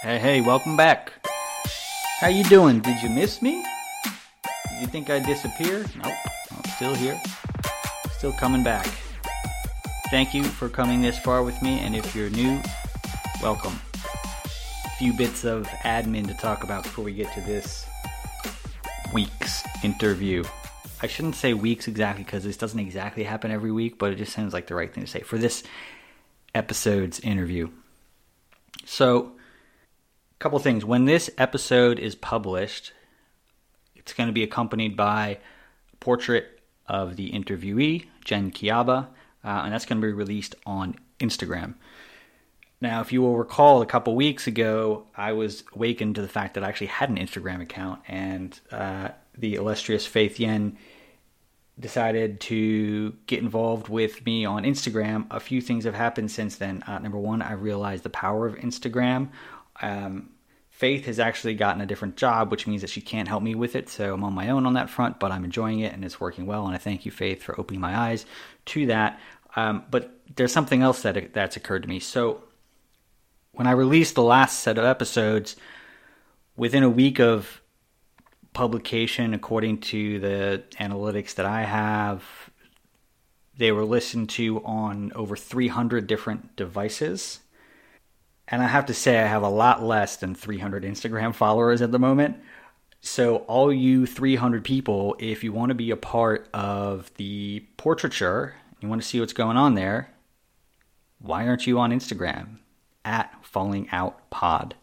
Hey, hey, welcome back. How you doing? Did you miss me? Did you think I disappeared? Nope, I'm still here. Still coming back. Thank you for coming this far with me, and if you're new, welcome. A few bits of admin to talk about before we get to this week's interview. I shouldn't say weeks exactly because this doesn't exactly happen every week, but it just sounds like the right thing to say for this episode's interview. So, couple things. When this episode is published, it's going to be accompanied by a portrait of the interviewee, Jen Kiaba, uh, and that's going to be released on Instagram. Now, if you will recall, a couple weeks ago, I was awakened to the fact that I actually had an Instagram account, and uh, the illustrious Faith Yen decided to get involved with me on Instagram. A few things have happened since then. Uh, number one, I realized the power of Instagram. Um, Faith has actually gotten a different job, which means that she can't help me with it. So I'm on my own on that front, but I'm enjoying it and it's working well. And I thank you, Faith, for opening my eyes to that. Um, but there's something else that that's occurred to me. So when I released the last set of episodes, within a week of publication, according to the analytics that I have, they were listened to on over 300 different devices. And I have to say, I have a lot less than 300 Instagram followers at the moment. So, all you 300 people, if you want to be a part of the portraiture, you want to see what's going on there, why aren't you on Instagram at Falling Out Pod?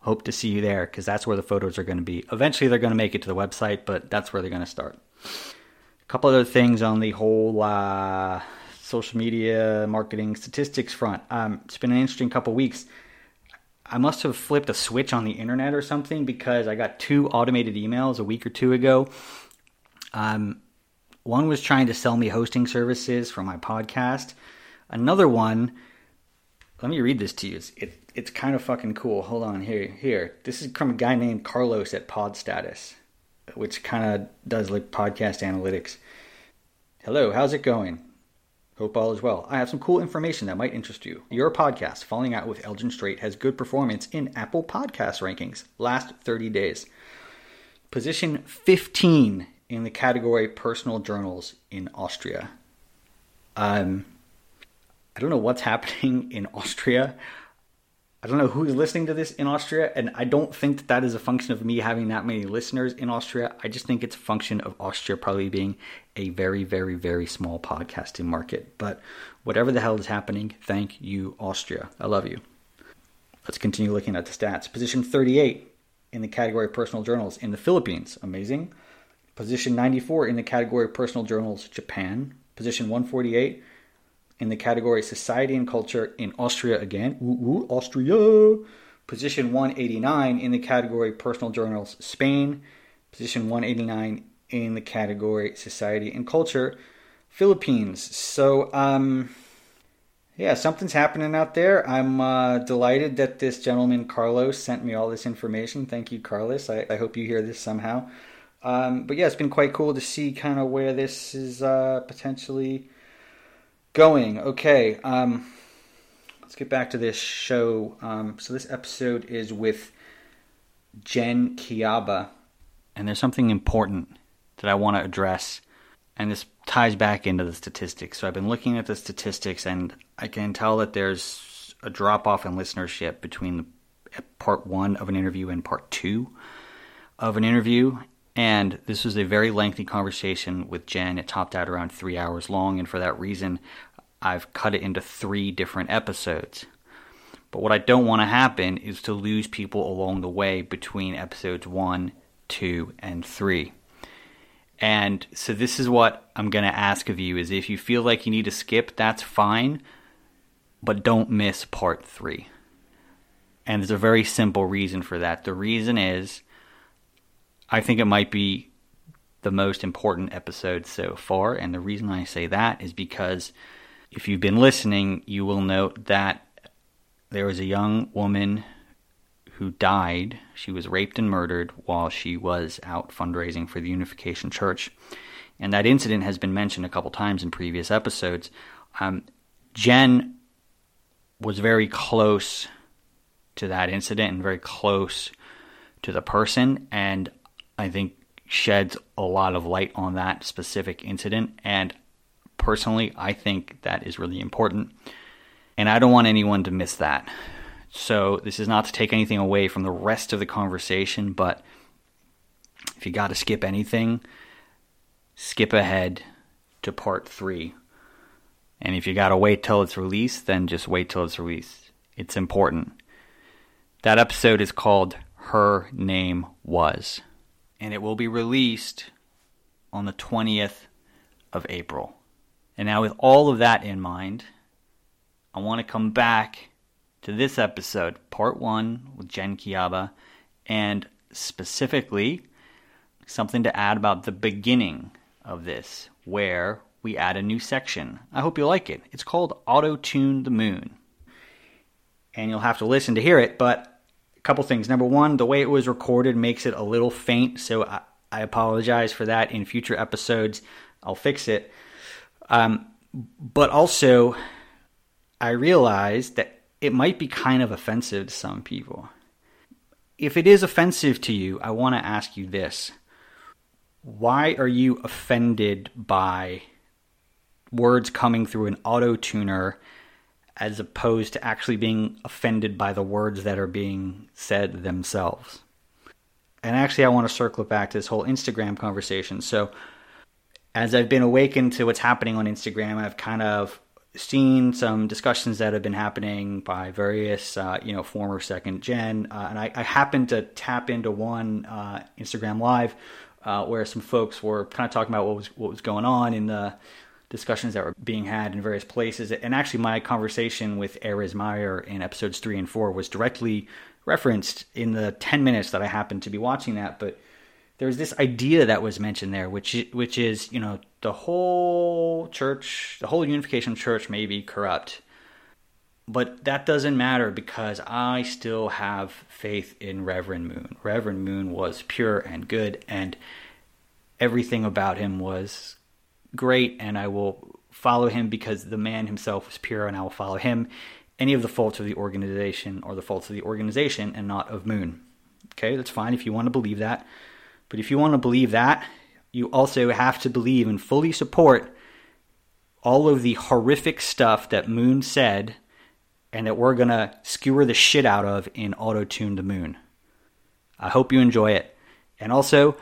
Hope to see you there because that's where the photos are going to be. Eventually, they're going to make it to the website, but that's where they're going to start. A couple other things on the whole uh, social media marketing statistics front. Um, it's been an interesting couple weeks. I must have flipped a switch on the internet or something because I got two automated emails a week or two ago. Um, one was trying to sell me hosting services for my podcast. Another one, let me read this to you. It's, it, it's kind of fucking cool. Hold on here. Here, this is from a guy named Carlos at Pod Status, which kind of does like podcast analytics. Hello, how's it going? Hope all is well. I have some cool information that might interest you. Your podcast, Falling Out with Elgin Straight, has good performance in Apple Podcast rankings last 30 days. Position 15 in the category Personal Journals in Austria. Um, I don't know what's happening in Austria. I don't know who's listening to this in Austria, and I don't think that that is a function of me having that many listeners in Austria. I just think it's a function of Austria probably being a very, very, very small podcasting market. But whatever the hell is happening, thank you, Austria. I love you. Let's continue looking at the stats. Position 38 in the category of personal journals in the Philippines. Amazing. Position 94 in the category of personal journals, Japan. Position 148 in the category Society and Culture in Austria again. Ooh, ooh, Austria. Position 189 in the category Personal Journals, Spain. Position 189 in the category Society and Culture, Philippines. So, um, yeah, something's happening out there. I'm uh, delighted that this gentleman, Carlos, sent me all this information. Thank you, Carlos. I, I hope you hear this somehow. Um, but yeah, it's been quite cool to see kind of where this is uh, potentially going. Okay, um, let's get back to this show. Um, so this episode is with Jen Kiaba, and there's something important that I want to address, and this ties back into the statistics. So I've been looking at the statistics, and I can tell that there's a drop off in listenership between the, part one of an interview and part two of an interview. And this was a very lengthy conversation with Jen. It topped out around three hours long, and for that reason, I've cut it into three different episodes. But what I don't want to happen is to lose people along the way between episodes one, two, and three. And so this is what I'm going to ask of you is if you feel like you need to skip, that's fine, but don't miss part 3. And there's a very simple reason for that. The reason is I think it might be the most important episode so far, and the reason I say that is because if you've been listening, you will note that there was a young woman who died. She was raped and murdered while she was out fundraising for the Unification Church. And that incident has been mentioned a couple times in previous episodes. Um, Jen was very close to that incident and very close to the person. And I think sheds a lot of light on that specific incident. And personally, I think that is really important. And I don't want anyone to miss that. So, this is not to take anything away from the rest of the conversation, but if you got to skip anything, skip ahead to part three. And if you got to wait till it's released, then just wait till it's released. It's important. That episode is called Her Name Was, and it will be released on the 20th of April. And now, with all of that in mind, I want to come back to this episode, part one with Jen Kiaba, and specifically something to add about the beginning of this, where we add a new section. I hope you like it. It's called Auto Tune the Moon. And you'll have to listen to hear it, but couple things. Number one, the way it was recorded makes it a little faint, so I, I apologize for that in future episodes. I'll fix it. Um, but also, I realized that it might be kind of offensive to some people. If it is offensive to you, I want to ask you this. Why are you offended by words coming through an auto tuner as opposed to actually being offended by the words that are being said themselves? And actually, I want to circle back to this whole Instagram conversation. So, as I've been awakened to what's happening on Instagram, I've kind of seen some discussions that have been happening by various, uh, you know, former second gen, uh, and I, I, happened to tap into one uh, Instagram live uh, where some folks were kind of talking about what was what was going on in the discussions that were being had in various places. And actually, my conversation with Erez Meyer in episodes three and four was directly referenced in the ten minutes that I happened to be watching that, but there's this idea that was mentioned there, which which is you know the whole church, the whole unification church may be corrupt, but that doesn't matter because I still have faith in Reverend Moon. Reverend Moon was pure and good, and everything about him was great, and I will follow him because the man himself was pure, and I will follow him. Any of the faults of the organization or the faults of the organization, and not of Moon. Okay, that's fine if you want to believe that. But if you want to believe that, you also have to believe and fully support all of the horrific stuff that Moon said and that we're going to skewer the shit out of in Auto Tune the Moon. I hope you enjoy it. And also,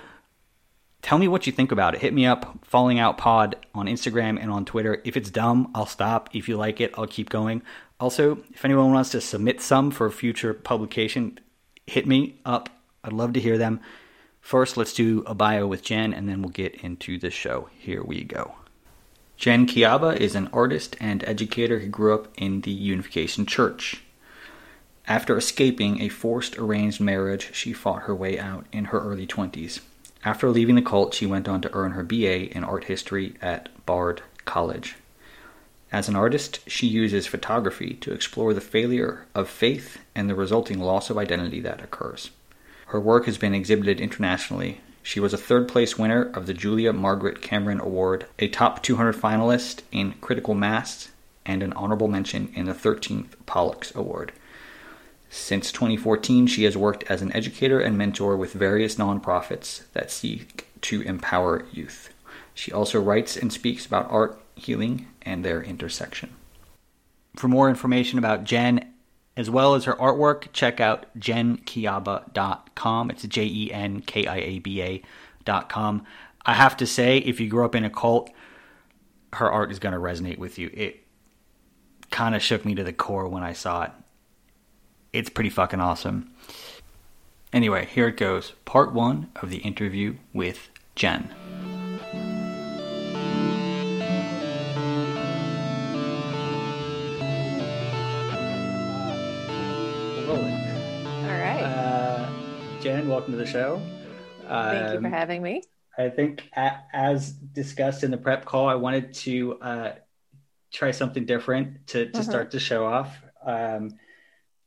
tell me what you think about it. Hit me up, Falling Out Pod on Instagram and on Twitter. If it's dumb, I'll stop. If you like it, I'll keep going. Also, if anyone wants to submit some for future publication, hit me up. I'd love to hear them. First, let's do a bio with Jen, and then we'll get into the show. Here we go. Jen Kiaba is an artist and educator who grew up in the Unification Church. After escaping a forced arranged marriage, she fought her way out in her early 20s. After leaving the cult, she went on to earn her BA in art history at Bard College. As an artist, she uses photography to explore the failure of faith and the resulting loss of identity that occurs. Her work has been exhibited internationally. She was a third place winner of the Julia Margaret Cameron Award, a top 200 finalist in Critical Mass, and an honorable mention in the 13th Pollux Award. Since 2014, she has worked as an educator and mentor with various nonprofits that seek to empower youth. She also writes and speaks about art, healing, and their intersection. For more information about Jen as well as her artwork, check out jenkiaba.com. It's J E N K I A B A.com. I have to say, if you grew up in a cult, her art is going to resonate with you. It kind of shook me to the core when I saw it. It's pretty fucking awesome. Anyway, here it goes. Part one of the interview with Jen. All right. Uh Jen, welcome to the show. Thank you for um, having me. I think, as discussed in the prep call, I wanted to uh, try something different to, to uh-huh. start the show off. Um,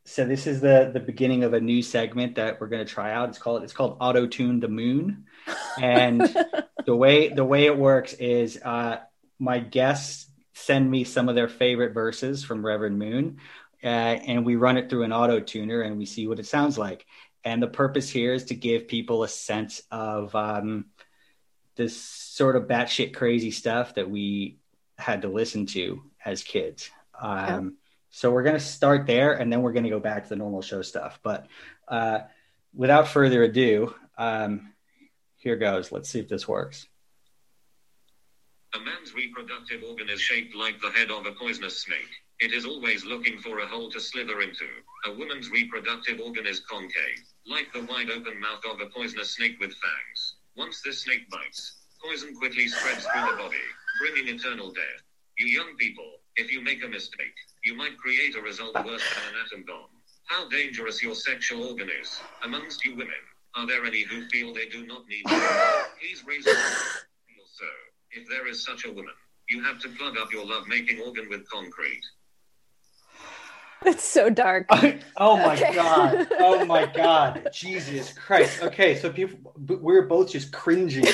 so this is the the beginning of a new segment that we're going to try out. It's called it's called Auto Tune the Moon, and the way the way it works is uh, my guests send me some of their favorite verses from Reverend Moon. uh, and we run it through an auto tuner and we see what it sounds like. And the purpose here is to give people a sense of um, this sort of batshit crazy stuff that we had to listen to as kids. Um. So we're going to start there and then we're going to go back to the normal show stuff. But uh, without further ado, um, here goes. Let's see if this works. A man's reproductive organ is shaped like the head of a poisonous snake. It is always looking for a hole to slither into. A woman's reproductive organ is concave, like the wide open mouth of a poisonous snake with fangs. Once this snake bites, poison quickly spreads through the body, bringing eternal death. You young people, if you make a mistake, you might create a result worse than an atom bomb. How dangerous your sexual organ is. Amongst you women, are there any who feel they do not need you? Please raise your hand. So, if there is such a woman, you have to plug up your love-making organ with concrete. It's so dark. oh my okay. god! Oh my god! Jesus Christ! Okay, so people, we're both just cringing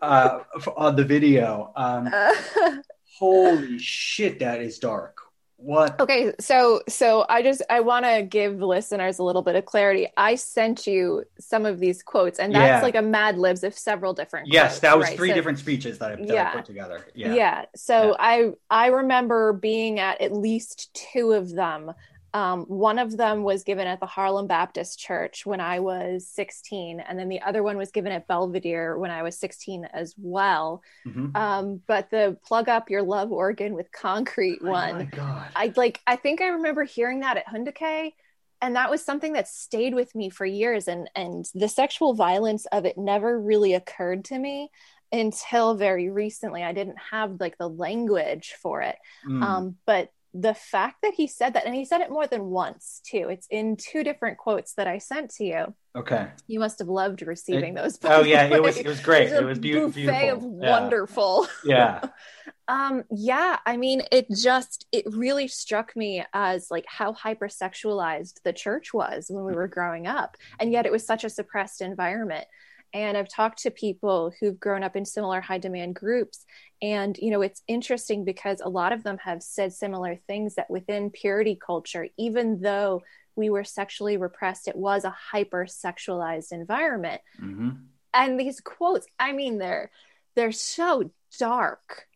uh, on the video. Um, uh. holy shit, that is dark. What? Okay, so so I just I want to give listeners a little bit of clarity. I sent you some of these quotes, and that's yeah. like a Mad Libs of several different. Yes, quotes, that was right? three so, different speeches that I, that yeah. I put together. Yeah, yeah. So yeah. I I remember being at at least two of them um, one of them was given at the Harlem Baptist Church when I was 16, and then the other one was given at Belvedere when I was 16 as well. Mm-hmm. Um, but the plug up your love organ with concrete oh one, I like. I think I remember hearing that at Hoon Dok Hae, and that was something that stayed with me for years. And and the sexual violence of it never really occurred to me until very recently. I didn't have like the language for it, mm. um, but the fact that he said that, and he said it more than once too. It's in two different quotes that I sent to you. Okay. You must have loved receiving it, those. Oh yeah, it was it was great. It was, be- buffet beautiful. of yeah. wonderful. Yeah. um. Yeah. I mean, it just it really struck me as like how hypersexualized the church was when we were growing up, and yet it was such a suppressed environment and i've talked to people who've grown up in similar high demand groups. And you know it's interesting because a lot of them have said similar things that within purity culture even though we were sexually repressed it was a hyper sexualized environment. Mm-hmm. and these quotes i mean they're they're so dark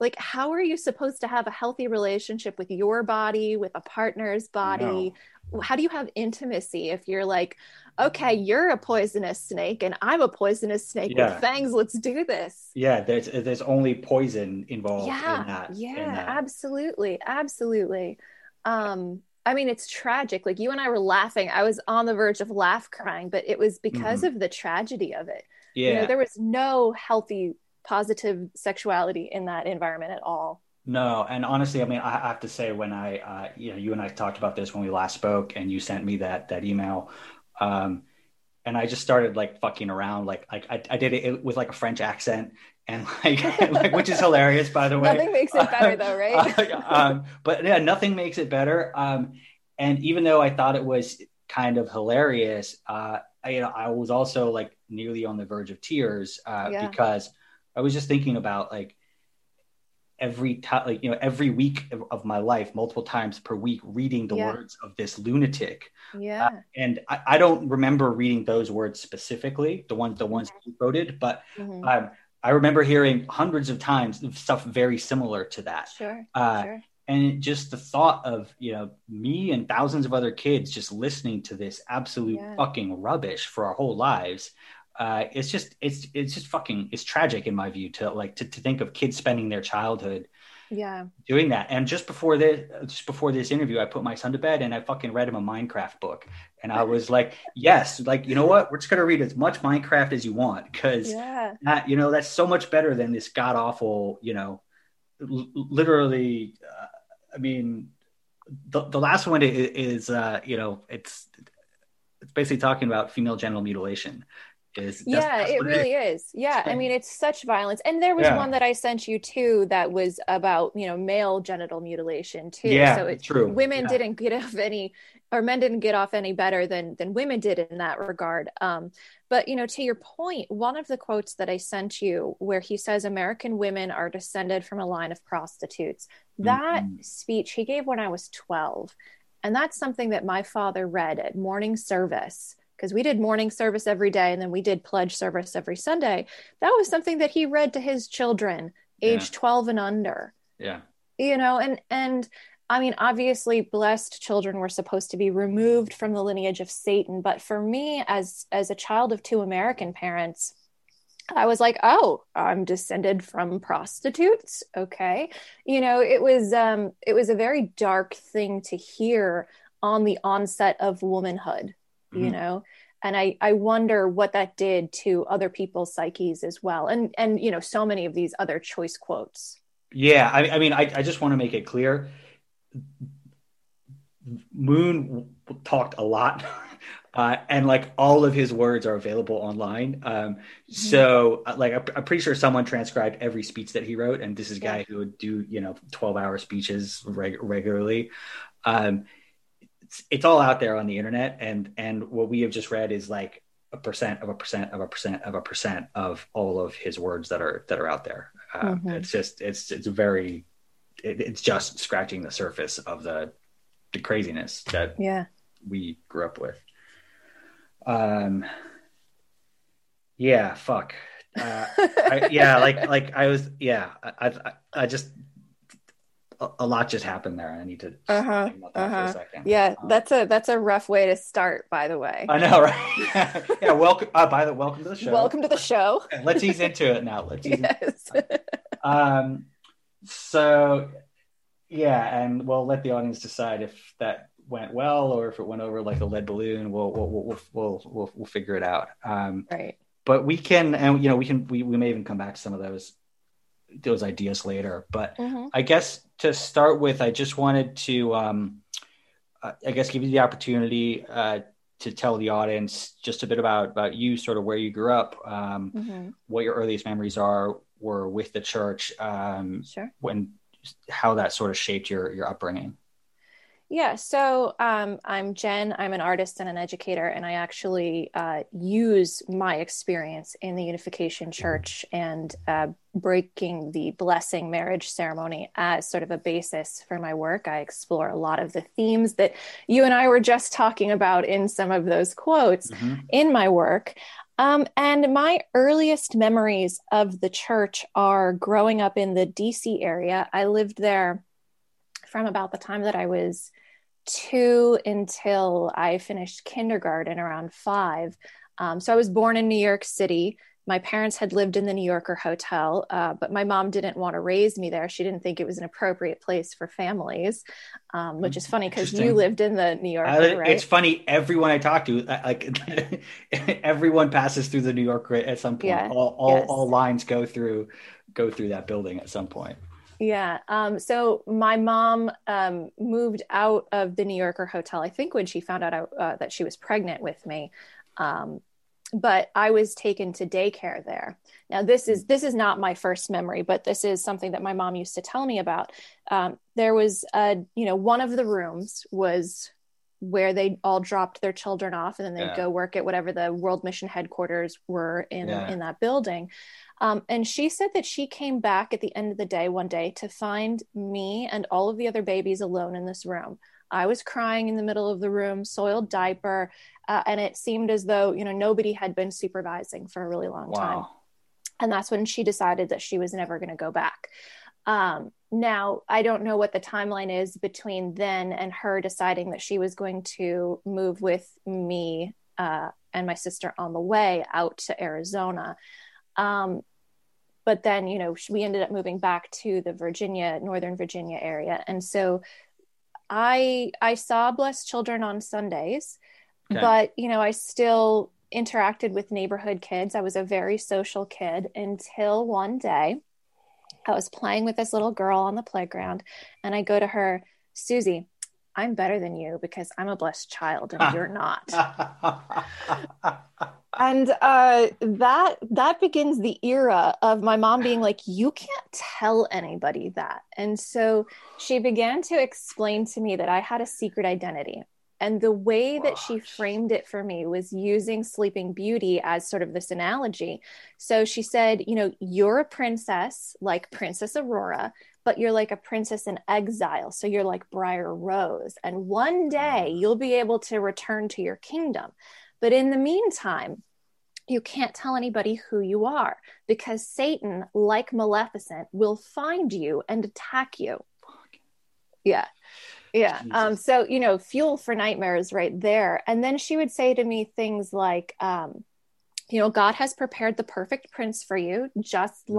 like how are you supposed to have a healthy relationship with your body with a partner's body how do you have intimacy if you're like okay you're a poisonous snake and i'm a poisonous snake yeah. with fangs let's do this yeah there's there's only poison involved yeah in that, yeah in absolutely absolutely um I mean, it's tragic. Like you and I were laughing. I was on the verge of laugh crying, but it was because mm-hmm. of the tragedy of it. Yeah. You know, there was no healthy, positive sexuality in that environment at all. No, and honestly, I mean, I have to say, when I, uh, you know, you and I talked about this when we last spoke, and you sent me that that email, um, and I just started like fucking around, like like I, I did it with like a French accent, and like, like which is hilarious, by the way. Nothing makes it better, though, right? uh, um, but yeah, nothing makes it better. Um, and even though I thought it was kind of hilarious, uh, I, you know, I was also like nearly on the verge of tears uh, yeah. because I was just thinking about like every time like you know every week of, my life multiple times per week reading the yeah. words of this lunatic yeah uh, and I, I, don't remember reading those words specifically the ones the ones you quoted but mm-hmm. um, i remember hearing hundreds of times stuff very similar to that sure, uh, sure. and just the thought of you know me and thousands of other kids just listening to this absolute yeah. fucking rubbish for our whole lives uh, it's just it's it's just fucking it's tragic in my view to like to, to think of kids spending their childhood yeah. doing that. And just before this just before this interview i put my son to bed and i fucking read him a minecraft book. And i was like yes like you know what? We're just going to read as much minecraft as you want because yeah. That, you know that's so much better than this god awful you know l- literally uh, i mean the, the last one is, is uh you know it's it's basically talking about female genital mutilation is yeah it really is yeah i mean it's such violence and there was Yeah. one that i sent you too that was about you know male genital mutilation too Yeah, so it's true. women Yeah. didn't get off any or men didn't get off any better than than women did in that regard um but you know to your point one of the quotes that i sent you where he says american women are descended from a line of prostitutes that Mhm. speech he gave when i was 12 and that's something that my father read at morning service because we did morning service every day and then we did pledge service every Sunday. That was something that he read to his children aged 12 and under. yeah You know, and and I mean obviously blessed children were supposed to be removed from the lineage of Satan, but for me as as a child of two American parents, I was like, "Oh, I'm descended from prostitutes." Okay. You know, it was um it was a very dark thing to hear on the onset of womanhood you Mhm. know and i i wonder what that did to other people's psyches as well and and you know so many of these other choice quotes Yeah, I, I mean, I, I just want to make it clear. Moon talked a lot, uh, and like all of his words are available online. Um, so, uh, like, I'm, I'm pretty sure someone transcribed every speech that he wrote, and this is a guy who would do you know 12 hour speeches reg- regularly. Um, it's, all out there on the internet, and and what we have just read is like a percent of a percent of a percent of a percent of all of his words that are that are out there. Uh, Mhm. It's just it's it's very it, it's just scratching the surface of the the craziness that yeah we grew up with. Um. Yeah. Fuck. Uh, I, yeah. Like like I was. Yeah. I I, I just. A, a lot just happened there. I need to Uh-huh, think about that uh-huh. for a second. yeah Um, that's a that's a rough way to start by the way I know, right? yeah, welcome. Uh, by the welcome to the show. welcome to the show Let's ease into it now. Let's ease. yes Um, so, yeah, and we'll let the audience decide if that went well or if it went over like a lead balloon. We'll we'll we'll we'll we'll, we'll figure it out. Um, right but we can, and you know, we can we, we may even come back to some of those those ideas later. But Mhm. I guess to start with, I just wanted to, um, uh, I guess, give you the opportunity uh, to tell the audience just a bit about about you, sort of where you grew up, um, Mhm. what your earliest memories are were with the church, um, sure when how that sort of shaped your your upbringing. Yeah, so um, I'm Jen. I'm an artist and an educator, and I actually uh, use my experience in the Unification Church and uh, breaking the blessing marriage ceremony as sort of a basis for my work. I explore a lot of the themes that you and I were just talking about in some of those quotes in my work. Um, and my earliest memories of the church are growing up in the DC area. I lived there from about the time that I was two until I finished kindergarten around five. Um, so I was born in New York City. My parents had lived in the New Yorker Hotel, uh, but my mom didn't want to raise me there. She didn't think it was an appropriate place for families, um, which is funny because you lived in the New Yorker, Uh, right? It's funny. Everyone I talk to, like everyone passes through the New York at some point. Yeah. All all, Yes. all lines go through go through that building at some point. Yeah. Um, so my mom um, moved out of the New Yorker hotel, I think, when she found out I, uh, that she was pregnant with me. Um, but I was taken to daycare there. Now, this is this is not my first memory, but this is something that my mom used to tell me about. Um, there was, a, you know, one of the rooms was where they all dropped their children off, and then they'd Yeah. go work at whatever the World Mission headquarters were in Yeah. in that building. Um, and she said that she came back at the end of the day one day to find me and all of the other babies alone in this room. I was crying in the middle of the room, soiled diaper, uh, and it seemed as though you know nobody had been supervising for a really long time. And that's when she decided that she was never going to go back. Um, now, I don't know what the timeline is between then and her deciding that she was going to move with me uh, and my sister on the way out to Arizona. Um, but then, you know, we ended up moving back to the Virginia, Northern Virginia area. And so I I saw Blessed Children on Sundays, Okay. but you know, I still interacted with neighborhood kids. I was a very social kid until one day I was playing with this little girl on the playground and I go to her, Susie, I'm better than you because I'm a blessed child and you're not. and uh, that that begins the era of my mom being like, "You can't tell anybody that." And so she began to explain to me that I had a secret identity. And the way that she framed it for me was using Sleeping Beauty as sort of this analogy. So she said, you know, you're a princess like Princess Aurora, but you're like a princess in exile. So you're like Briar Rose. And one day mm. you'll be able to return to your kingdom. But in the meantime, you can't tell anybody who you are because Satan, like Maleficent, will find you and attack you. Yeah. Yeah. Um, so, you know, fuel for nightmares right there. And then she would say to me things like, um, you know, God has prepared the perfect prince for you, just mm-hmm.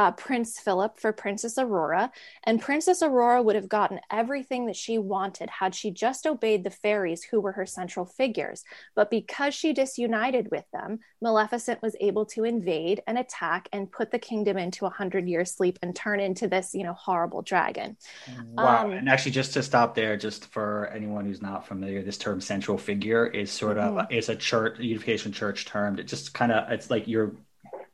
Uh, Prince Philip for Princess Aurora, and Princess Aurora would have gotten everything that she wanted had she just obeyed the fairies who were her central figures. But because she disunited with them, Maleficent was able to invade and attack and put the kingdom into a hundred year sleep and turn into this, you know, horrible dragon. Wow. Um, and actually, just to stop there, just for anyone who's not familiar, this term central figure is sort of mm-hmm. is a church unification church term. It just kind of it's like you're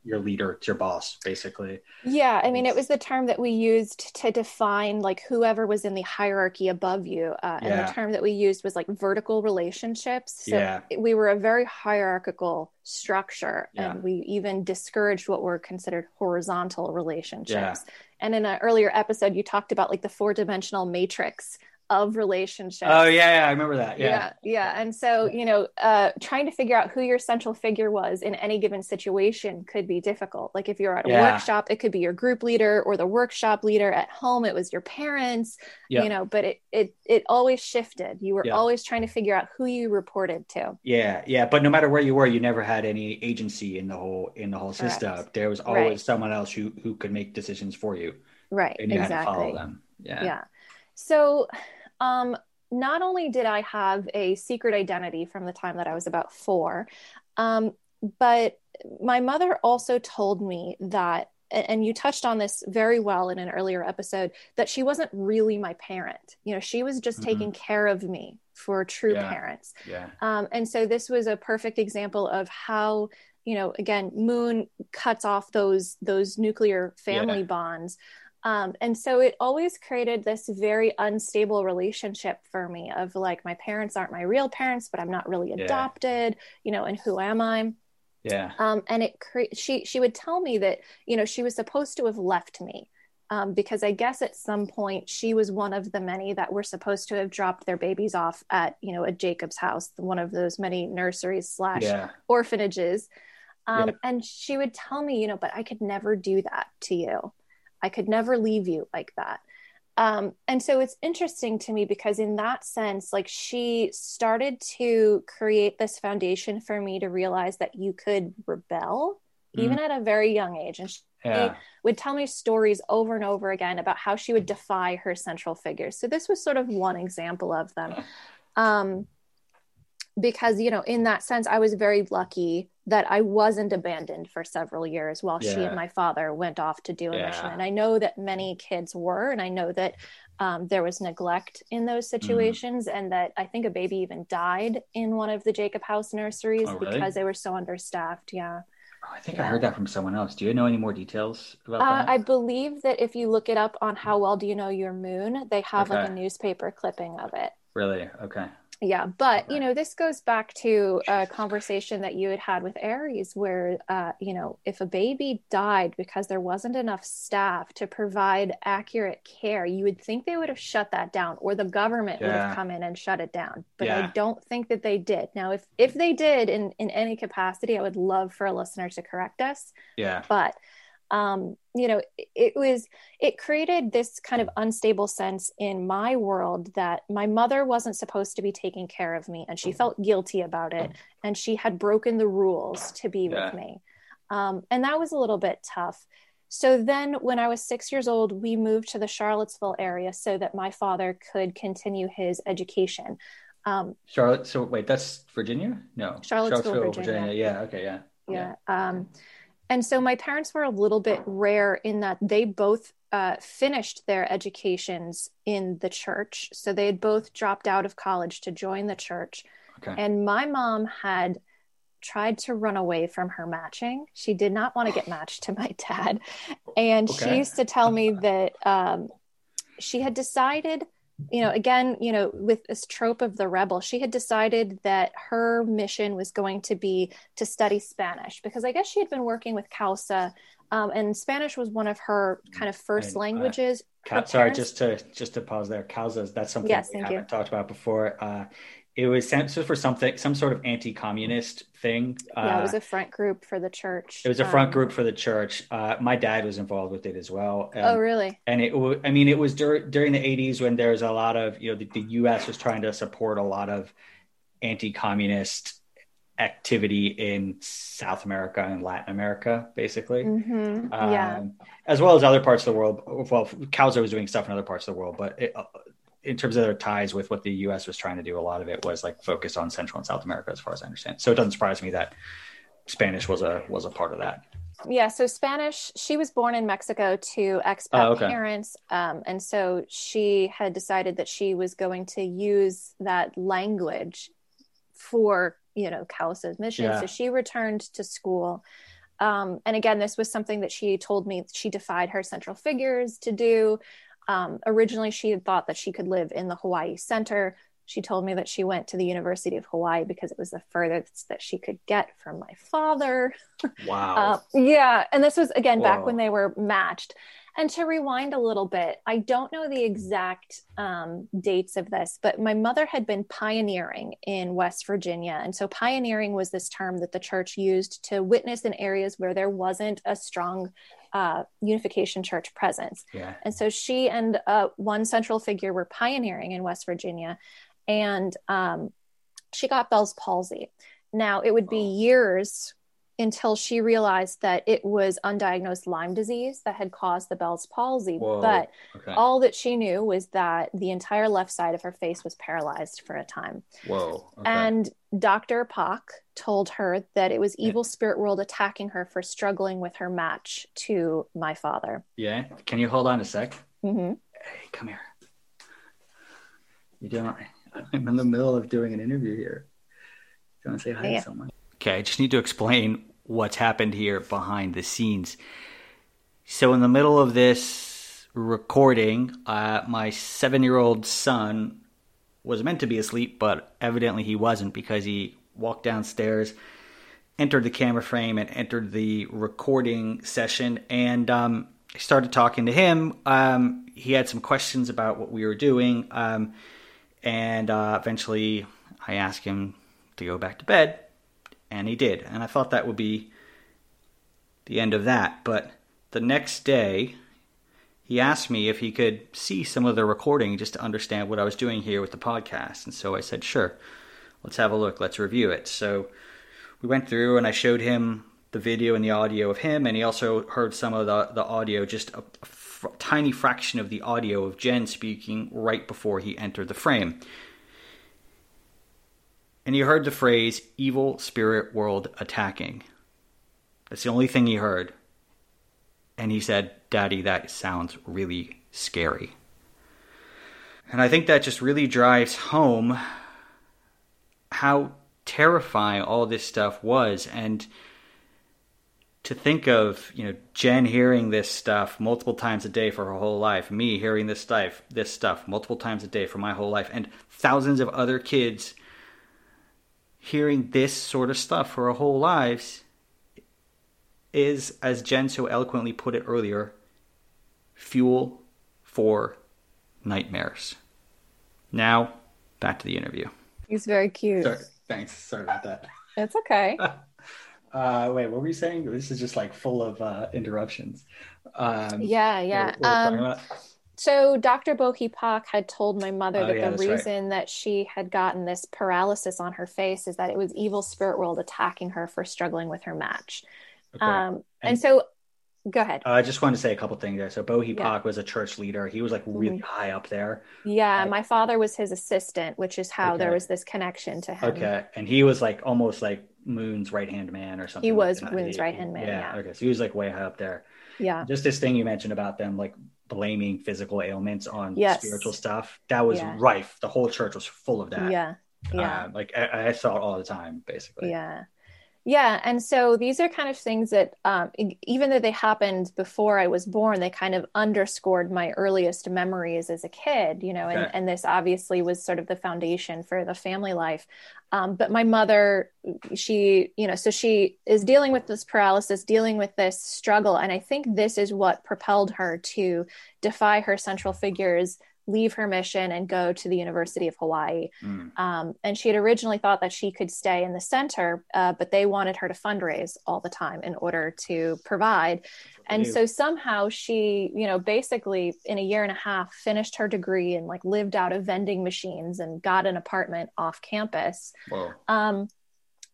your leader, it's your boss, basically. Yeah, I mean, it was the term that we used to define like whoever was in the hierarchy above you, uh, and yeah. the term that we used was like vertical relationships. So yeah. we were a very hierarchical structure, yeah. and we even discouraged what were considered horizontal relationships. Yeah. And in an earlier episode, you talked about like the four dimensional matrix of relationships. Oh yeah, yeah, I remember that. Yeah. yeah, yeah. And so you know, uh, trying to figure out who your central figure was in any given situation could be difficult. Like if you're at a yeah. workshop, it could be your group leader or the workshop leader. At home, it was your parents. Yeah. You know, but it it it always shifted. You were always trying to figure out who you reported to. Yeah, yeah. But no matter where you were, you never had any agency in the whole in the whole system. Correct. There was always right. someone else who who could make decisions for you. Right. And you exactly. had to follow them. Yeah. Yeah. So um, not only did I have a secret identity from the time that I was about four, um, but my mother also told me that, and you touched on this very well in an earlier episode, that she wasn't really my parent. You know, she was just mm-hmm. taking care of me for true yeah. parents. Yeah. Um, and so this was a perfect example of how you know again moon cuts off those those nuclear family yeah. bonds um, and so it always created this very unstable relationship for me of like, my parents aren't my real parents, but I'm not really adopted, yeah. you know, and who am I? Yeah. Um, and it, cre- she, she would tell me that, you know, she was supposed to have left me. Um, because I guess at some point she was one of the many that were supposed to have dropped their babies off at, you know, a Jacob's house, one of those many nurseries slash yeah. orphanages. Um, yeah. And she would tell me, you know, but I could never do that to you. I could never leave you like that. Um, and so it's interesting to me because, in that sense, like she started to create this foundation for me to realize that you could rebel mm-hmm. even at a very young age. And she yeah. would tell me stories over and over again about how she would defy her central figures. So, this was sort of one example of them. Um, because, you know, in that sense, I was very lucky that I wasn't abandoned for several years while yeah. she and my father went off to do a yeah. mission. And I know that many kids were, and I know that um, there was neglect in those mm-hmm. situations, mm. and that I think a baby even died in one of the Jacob House nurseries oh, really? because they were so understaffed. Yeah. Oh, I think yeah. I heard that from someone else. Do you know any more details about uh, that? I believe that if you look it up on How Well Do You Know Your Moon, they have okay. like a newspaper clipping of it. Really? Okay yeah but you know this goes back to a conversation that you had had with Erez where uh, you know if a baby died because there wasn't enough staff to provide accurate care you would think they would have shut that down or the government yeah. would have come in and shut it down but yeah. i don't think that they did now if if they did in in any capacity i would love for a listener to correct us yeah but um, you know, it was, it created this kind of unstable sense in my world that my mother wasn't supposed to be taking care of me and she felt guilty about it and she had broken the rules to be yeah. with me. Um, and that was a little bit tough. So then, when I was six years old, we moved to the Charlottesville area so that my father could continue his education. Um, Charlotte. So wait, that's Virginia? No, Charlottesville, Charlottesville Virginia. Virginia. Yeah. Okay. Yeah. Yeah. yeah. Um, and so my parents were a little bit rare in that they both uh, finished their educations in the church. So they had both dropped out of college to join the church. Okay. And my mom had tried to run away from her matching. She did not want to get matched to my dad. And she used to tell me that um, she had decided, you know, again, you know, with this trope of the rebel, she had decided that her mission was going to be to study Spanish because I guess she had been working with CAUSA. Um, and Spanish was one of her kind of first And, uh, languages. Cal- sorry, just to just to pause there. Causa, that's something Yes, we haven't you. talked about before. Uh, it was sent for something, some sort of anti-communist thing. yeah, Uh, it was a front group for the church. it was a front Um, group for the church. Uh, my dad was involved with it as well. Um, oh, really? and it wa- i mean it was dur- during the 80s when there was a lot of you know the, the us was trying to support a lot of anti-communist activity in south america and latin america basically hmm um, yeah. as well as other parts of the world well CAUSA was doing stuff in other parts of the world but it, uh, in terms of their ties with what the us was trying to do a lot of it was like focused on central and south america as far as i understand so it doesn't surprise me that spanish was a was a part of that Yeah, so Spanish, she was born in Mexico to expat Oh, okay. parents. Um, and so she had decided that she was going to use that language for, you know, Causa's mission. Yeah. So she returned to school. Um, and again, this was something that she told me she defied her central figures to do. Um, originally, she had thought that she could live in the Hawaii Center. She told me that she went to the University of Hawaii because it was the furthest that she could get from my father. wow Uh, yeah, and this was again back when they were matched. And to rewind a little bit, I don't know the exact um, dates of this, but my mother had been pioneering in West Virginia. And so pioneering was this term that the church used to witness in areas where there wasn't a strong uh, unification church presence. yeah And so she and uh, one central figure were pioneering in West Virginia, and um, she got Bell's palsy. Now, it would be Oh. years until she realized that it was undiagnosed Lyme disease that had caused the Bell's palsy. Whoa. But okay all that she knew was that the entire left side of her face was paralyzed for a time. whoa okay. And Dr. Pak told her that it was evil spirit world attacking her for struggling with her match to my father. Yeah. Can you hold on a sec? hmm Hey, come here. You don't. I'm in the middle of doing an interview here. Do you want to say hi Yeah. to someone? Okay, I just need to explain what's happened here behind the scenes. So, in the middle of this recording, uh, my seven year old son was meant to be asleep, but evidently he wasn't because he walked downstairs, entered the camera frame, and entered the recording session. And um, I started talking to him. Um, he had some questions about what we were doing. Um, and uh, eventually I asked him to go back to bed, and he did. And I thought that would be the end of that. But the next day, he asked me if he could see some of the recording just to understand what I was doing here with the podcast. And so I said, sure, let's have a look, let's review it. So we went through, and I showed him the video and the audio of him, and he also heard some of the, the audio, just a, tiny fraction of the audio of Jen speaking right before he entered the frame. And he heard the phrase evil spirit world attacking. That's the only thing he heard. And he said, Daddy, that sounds really scary. And I think that just really drives home how terrifying all this stuff was. And to think of, you know, Jen hearing this stuff multiple times a day for her whole life, me hearing this stuff, this stuff multiple times a day for my whole life, and thousands of other kids hearing this sort of stuff for our whole lives is, as Jen so eloquently put it earlier, fuel for nightmares. Now, back to the interview. He's very cute. Sorry, thanks. Sorry about that. It's okay. Uh, wait, what were you saying? This is just like full of uh, interruptions. Um, Yeah, yeah. what- what we're talking Um, about? So Dr. Bo Hi Pak had told my mother Oh, that yeah, the that's right. reason that she had gotten this paralysis on her face is that it was evil spirit world attacking her for struggling with her match. Okay. Um, and, And- so, go ahead. I just wanted to say a couple things there. So Bo Hi Yeah. Pak was a church leader. He was like really high up there. yeah, my father was his assistant, which is how there was this connection to him. Okay, and he was like almost like Moon's right hand man or something. He was that. Moon's right-hand man, yeah. Okay, so he was like way high up there. Yeah. Just this thing you mentioned about them like blaming physical ailments on Yes. spiritual stuff. That was Yeah. rife. The whole church was full of that. yeah yeah Uh, like I, I saw it all the time, basically. Yeah. Yeah. And so these are kind of things that, um, even though they happened before I was born, they kind of underscored my earliest memories as a kid, you know, and, and this obviously was sort of the foundation for the family life. Um, but my mother, she, you know, so she is dealing with this paralysis, dealing with this struggle. And I think this is what propelled her to defy her central figures, leave her mission, and go to the University of Hawaii. Mm. Um, and she had originally thought that she could stay in the center, uh, but they wanted her to fundraise all the time in order to provide. And so somehow she, you know, basically in a year and a half finished her degree and like lived out of vending machines and got an apartment off campus. Um,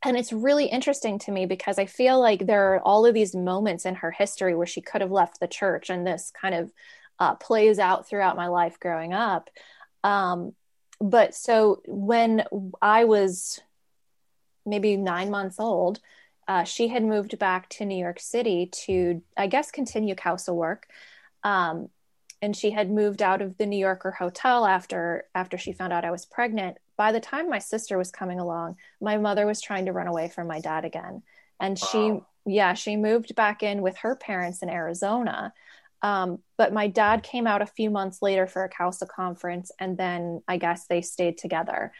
and it's really interesting to me because I feel like there are all of these moments in her history where she could have left the church, and this kind of uh, plays out throughout my life growing up. Um, but so when I was maybe nine months old, uh, she had moved back to New York City to, I guess, continue council work. Um, and she had moved out of the New Yorker hotel after after she found out I was pregnant. By the time my sister was coming along, my mother was trying to run away from my dad again, and she yeah she moved back in with her parents in Arizona. Um, but my dad came out a few months later for a CAUSA conference, and then I guess they stayed together.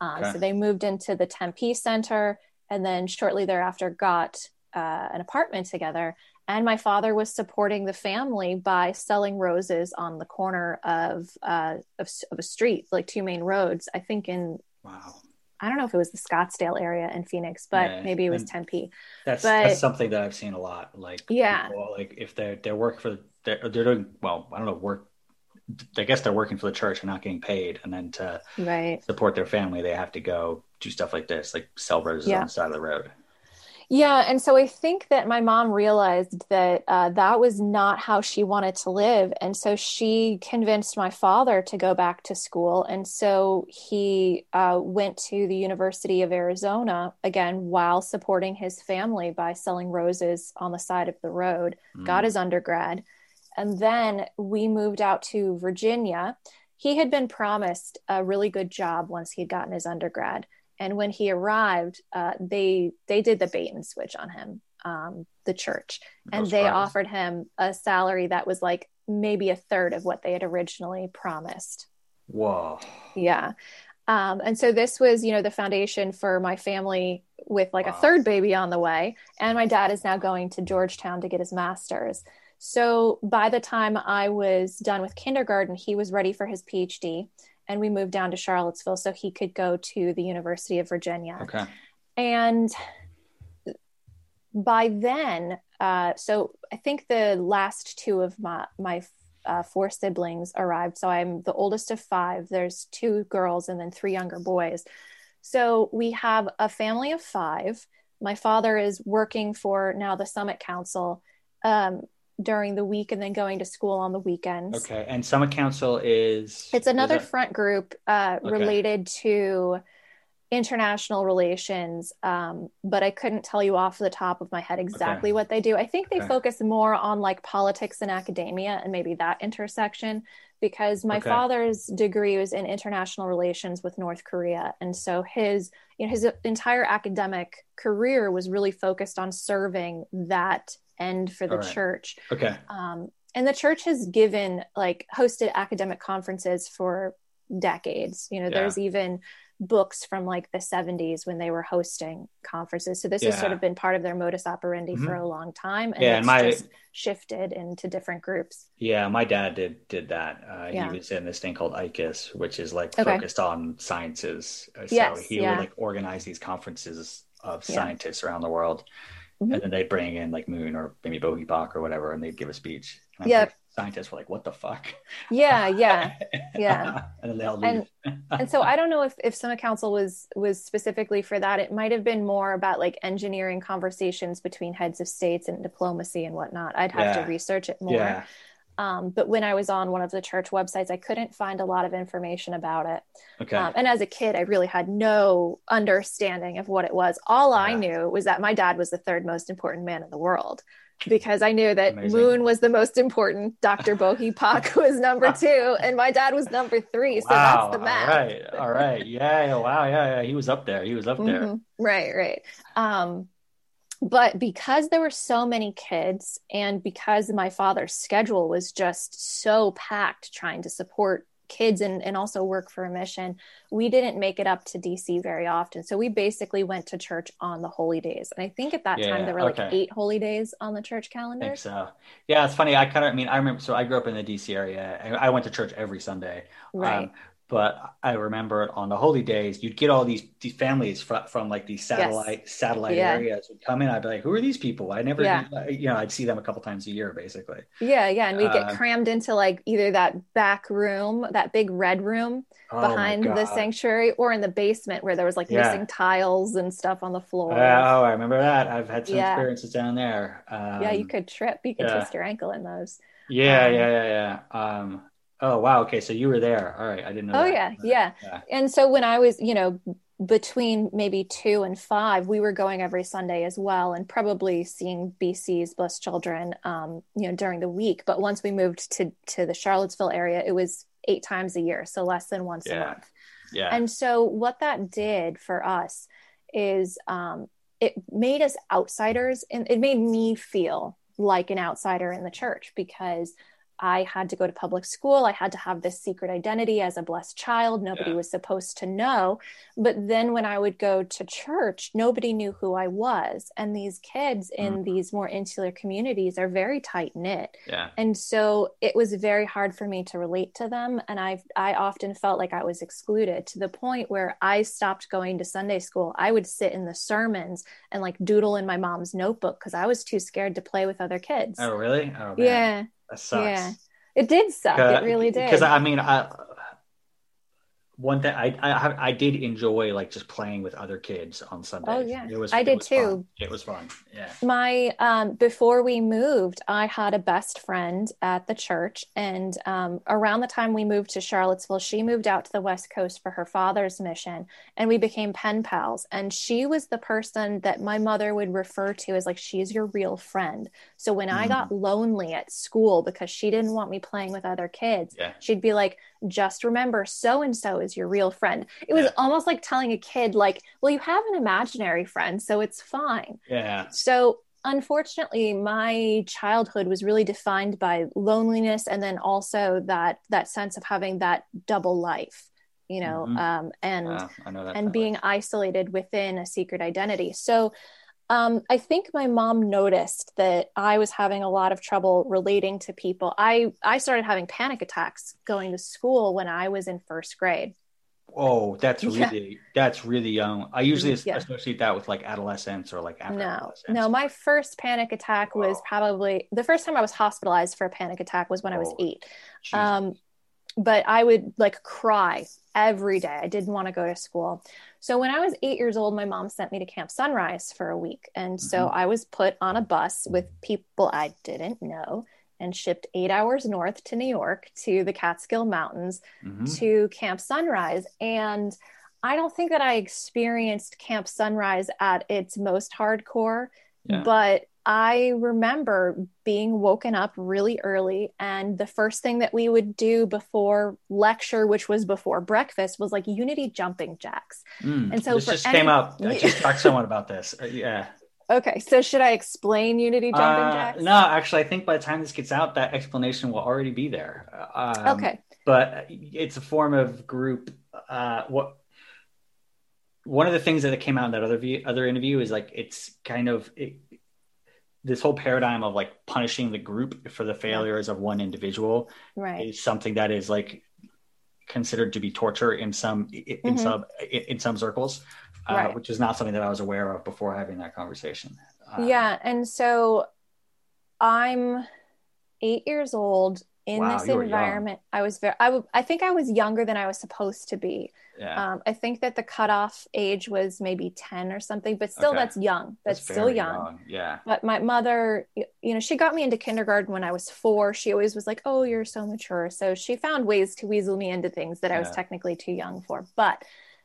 Uh, Okay. So they moved into the Tempe Center, and then shortly thereafter got uh, an apartment together. And my father was supporting the family by selling roses on the corner of uh, of, of a street, like two main roads. I think in Wow. I don't know if it was the Scottsdale area in Phoenix, but Yeah, maybe it was Tempe. That's But- that's something that I've seen a lot. Like Yeah. people, like if they're they're working for they're, they're doing well. I don't know work. I guess they're working for the church and not getting paid, and then to Right. support their family, they have to go do stuff like this, like sell roses Yeah. on the side of the road. Yeah, and so I think that my mom realized that uh, that was not how she wanted to live, and so she convinced my father to go back to school, and so he uh, went to the University of Arizona again while supporting his family by selling roses on the side of the road. Mm. Got his undergrad, and then we moved out to Virginia. He had been promised a really good job once he'd gotten his undergrad and when he arrived uh, they they did the bait and switch on him um, the church. And they offered him a salary that was like maybe a third of what they had originally promised. Whoa. yeah. Um, and so this was you know the foundation for my family with like a third baby on the way. And my dad is now going to georgetown to get his master's. So by the time i was done with kindergarten he was ready for his phd and we moved down to charlottesville so he could go to the university of virginia. Okay. and by then uh, so i think the last two of my my uh, four siblings arrived. So i'm the oldest of five. There's two girls and then three younger boys. So we have a family of five. My father is working for now the summit council. Um, during the week and then going to school on the weekends Okay. And Summit Council is it's another that- front group uh, Okay. related to international relations, um, but I couldn't tell you off the top of my head exactly Okay. what they do. I think they Okay. focus more on like politics and academia and maybe that intersection because my Okay. father's degree was in international relations with North Korea. And so his, you know, his entire academic career was really focused on serving that end for the right. church Okay. um, and the church has given like hosted academic conferences for decades you know Yeah. there's even books from like the 70s when they were hosting conferences so this has sort of been part of their modus operandi for Mhm. a long time and Yeah, it's and my- just shifted into different groups Yeah, my dad did did that. Uh, Yeah. He was in this thing called ICUS, which is like Okay. focused on sciences. So Yes, he yeah. would like organize these conferences of Yeah. scientists around the world, Mhm. and then they'd bring in like Moon or maybe Bo Hi Pak or whatever, and they'd give a speech. And I Yep. think Scientists were like, "What the fuck?" yeah yeah Yeah. and then they all leave. And- and so I don't know if if Summit Council was was specifically for that. It might have been more about like engineering conversations between heads of states and diplomacy and whatnot. I'd have Yeah. to research it more. yeah, Um, but when I was on one of the church websites, I couldn't find a lot of information about it. okay, Um, and as a kid, I really had no understanding of what it was. All I Yeah. knew was that my dad was the third most important man in the world. because I knew that Amazing. Moon was the most important. Dr. Bo Hi Pak was number two, and my dad was number three. So that's the math. All right. All right. Yeah. Wow. Yeah. Yeah. He was up there. He was up there. Mhm. Right, right. Um, but because there were so many kids, and because my father's schedule was just so packed trying to support kids and, and also work for a mission, we didn't make it up to DC very often. So we basically went to church on the holy days. And I think at that Yeah, time there were like eight holy days on the church calendar I think so. Yeah. It's funny. I kind of, I mean, I remember, so I grew up in the DC area and I went to church every Sunday. Right. Um, but I remember on the holy days, you'd get all these these families from, from like these satellite satellite Yeah. areas would come in. I'd be like, "Who are these people?" I never, Yeah. you know, I'd see them a couple times a year, basically. yeah, yeah. And we'd get Um, crammed into like either that back room, that big red room Oh behind the sanctuary, or in the basement where there was like Yeah. missing tiles and stuff on the floor. Oh, I remember that. I've had some experiences down there. Um, yeah, you could trip. You could twist your ankle in those. Yeah, um, yeah, yeah, yeah. Um, oh wow. Okay, so you were there. All right, I didn't know. Oh that. yeah, yeah. Yeah. And so when I was, you know, between maybe two and five, we were going every Sunday as well, and probably seeing BC's Blessed Children, um, you know, during the week. But once we moved to to the Charlottesville area, it was eight times a year, so less than once a month. Yeah. And so what that did for us is um, it made us outsiders, and it made me feel like an outsider in the church because I had to go to public school. I had to have this secret identity as a blessed child. Nobody Yeah. was supposed to know. But then when I would go to church, nobody knew who I was. And these kids in mm-hmm. these more insular communities are very tight knit yeah. and so it was very hard for me to relate to them and i i often felt like i was excluded to the point where i stopped going to sunday school i would sit in the sermons and like doodle in my mom's notebook because i was too scared to play with other kids Oh really? Oh man. yeah That sucks. yeah it did suck. It really did. Because I mean, I one thing I, I I did enjoy like just playing with other kids on Sundays. Oh, yeah. it was. I did too. fun. It was fun. Yeah. my um before we moved i had a best friend at the church and um around the time we moved to charlottesville she moved out to the west coast for her father's mission and we became pen pals and she was the person that my mother would refer to as like she's your real friend so when i Mhm. got lonely at school because she didn't want me playing with other kids Yeah. she'd be like just remember so and so is your real friend it was Yeah. almost like telling a kid like well you have an imaginary friend so it's fine Yeah. so, unfortunately, my childhood was really defined by loneliness and then also that that sense of having that double life, you know, Mhm. um, and and being isolated within a secret identity. So, um, I think my mom noticed that I was having a lot of trouble relating to people. I I started having panic attacks going to school when I was in first grade. Oh, that's Yeah. really that's really young. I usually Yeah. associate that with like adolescence or like after No, adolescence. no, my first panic attack was probably the first time I was hospitalized for a panic attack was when I was eight. Um, but I would like cry every day. I didn't want to go to school. So when I was eight years old, my mom sent me to Camp Sunrise for a week. And so Mm-hmm. I was put on a bus with people I didn't know and shipped eight hours north to New York to the Catskill Mountains Mhm. to Camp Sunrise. And I don't think that I experienced Camp Sunrise at its most hardcore, Yeah. but I remember being woken up really early. And the first thing that we would do before lecture, which was before breakfast, was like unity jumping jacks. Mm. and so this just any- came up. I just talked to someone about this. Uh, yeah. Okay, so should I explain unity jumping Uh, jacks? no, actually, I think by the time this gets out, that explanation will already be there. Um, okay. but it's a form of group. Uh, what one of the things that came out in that other view, other interview is like it's kind of it, this whole paradigm of like punishing the group for the failures of one individual Right. is something that is like considered to be torture in some in Mhm. some in, in some circles, uh, which is not something that I was aware of before having that conversation. Uh, yeah and so i'm eight years old in Wow, this were young. environment i was very I w- I think i was younger than i was supposed to be yeah. um, i think that the cutoff age was maybe 10 or something but still Okay. that's young that's, still very young. Yeah. but my mother you know she got me into kindergarten when i was four she always was like oh you're so mature so she found ways to weasel me into things that i was technically too young for but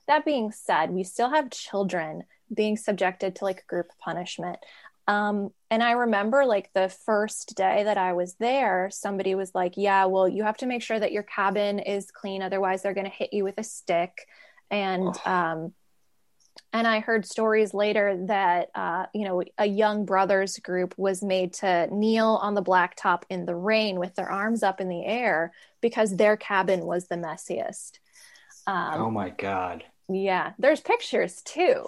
that being said we still have children being subjected to like group punishment Um, and I remember like the first day that I was there, somebody was like, Yeah, well, you have to make sure that your cabin is clean. Otherwise, they're going to hit you with a stick. And, Oh. um, and I heard stories later that, uh, you know, a young brothers group was made to kneel on the blacktop in the rain with their arms up in the air because their cabin was the messiest. Um, oh my god. yeah, there's pictures too.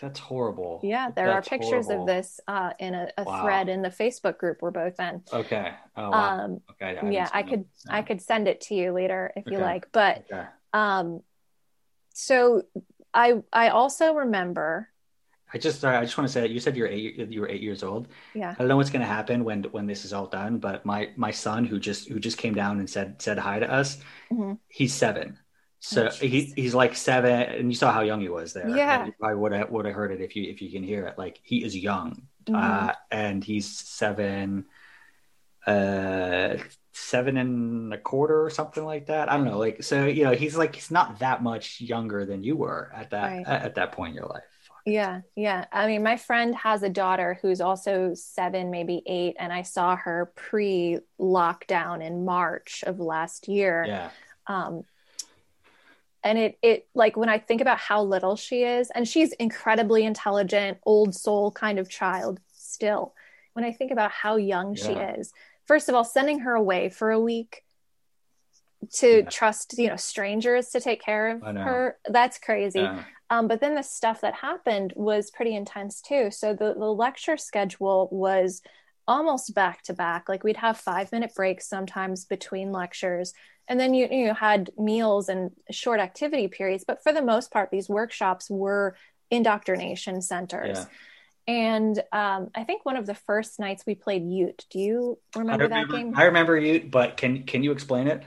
That's horrible. Yeah, there That's are pictures horrible. of this uh, in a, a Wow. thread in the Facebook group we're both in. Okay. Oh wow. Um, okay. I yeah, I could them. I could send it to you later if you like. But Okay. um, so I I also remember. I just I just want to say that you said you're eight you were eight years old. Yeah. I don't know what's gonna happen when when this is all done, but my my son who just who just came down and said said hi to us, Mhm. he's seven. So Oh, he, he's like seven, and you saw how young he was there. Yeah. I would have would have heard it if you if you can hear it. Like he is young, Mhm. uh, and he's seven, uh, seven and a quarter or something like that. I don't know. Like so, you know, he's like he's not that much younger than you were at that Right. at, at that point in your life. Yeah, yeah. I mean, my friend has a daughter who's also seven, maybe eight, and I saw her pre lockdown in March of last year. Yeah, um and it it like when i think about how little she is and she's incredibly intelligent old soul kind of child still when i think about how young she is first of all sending her away for a week to Yeah. trust you know strangers to take care of her that's crazy yeah, um, but then the stuff that happened was pretty intense too. So the, the lecture schedule was almost back to back. Like we'd have five minute breaks sometimes between lectures. And then you, you had meals and short activity periods. But for the most part, these workshops were indoctrination centers. yeah. And um, I think one of the first nights we played Yut. Do you remember, remember, that game? I remember you, but can can you explain it?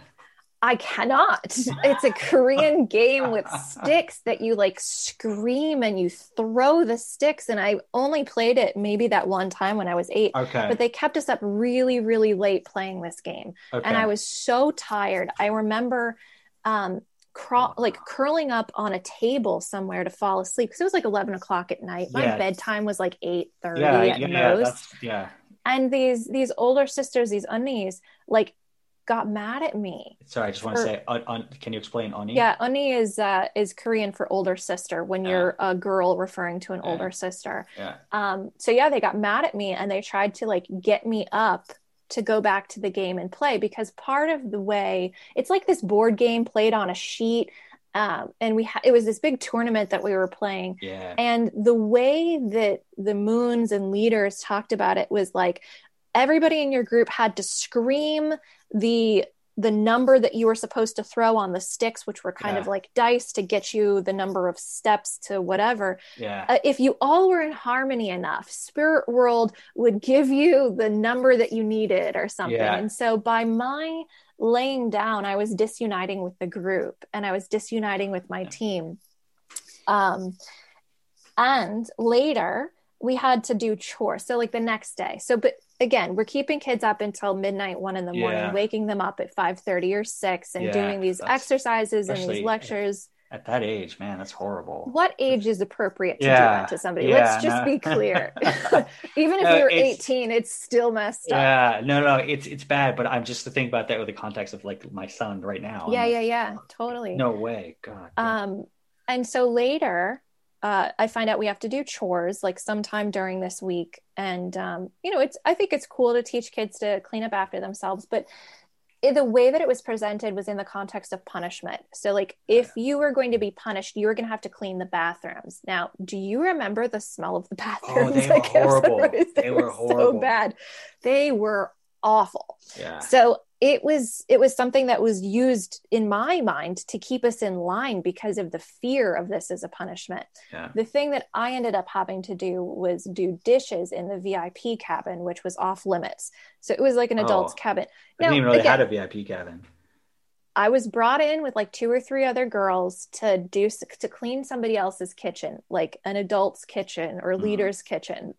I cannot. It's a Korean game with sticks that you like scream and you throw the sticks. And I only played it maybe that one time when I was eight, Okay, but they kept us up really, really late playing this game. okay. And I was so tired. I remember um, crawl, like curling up on a table somewhere to fall asleep because it was like 11 o'clock at night. My Yeah. bedtime was like 8 30 yeah, at yeah, yeah, most yeah. and these these older sisters these unnies like got mad at me Sorry, I just want to say, un, un, can you explain Unni? yeah unni is uh is korean for older sister when Yeah. you're a girl referring to an Yeah. older sister yeah, um so yeah they got mad at me and they tried to like get me up to go back to the game and play because part of the way it's like this board game played on a sheet um, and we ha- it was this big tournament that we were playing yeah, and the way that the moons and leaders talked about it was like everybody in your group had to scream the the number that you were supposed to throw on the sticks which were kind Yeah. of like dice to get you the number of steps to whatever yeah. uh, if you all were in harmony enough spirit world would give you the number that you needed or something Yeah. and so by my laying down i was disuniting with the group and i was disuniting with my Yeah. team um and later we had to do chores so like the next day so but again we're keeping kids up until midnight one in the morning Yeah. waking them up at 5.30 or 6 and Yeah, doing these exercises and these lectures At that age, man, that's horrible. what age is appropriate to do that to somebody? yeah, Let's just no. be clear. Even if No, you're it's- 18, it's still messed up. Yeah, no, no, it's it's bad, but I'm just to think about that with the context of like my son right now. I'm Yeah, like, yeah, yeah, totally. No way, God. yeah. Um, and so later, uh, I find out we have to do chores like sometime during this week, and um, you know, it's I think it's cool to teach kids to clean up after themselves, but the way that it was presented was in the context of punishment. So, like, if you were going to be punished, you were going to have to clean the bathrooms. Now, do you remember the smell of the bathrooms? Oh, they were horrible. Sunrise? They were so horrible. bad. They were awful. yeah, So it was it was something that was used in my mind to keep us in line because of the fear of this as a punishment. yeah, The thing that I ended up having to do was do dishes in the VIP cabin, which was off limits. So it was like an adult's Oh. cabin. I didn't even really again, had a VIP cabin. I was brought in with like two or three other girls to do to clean somebody else's kitchen, like an adult's kitchen or Mhm. leader's kitchen.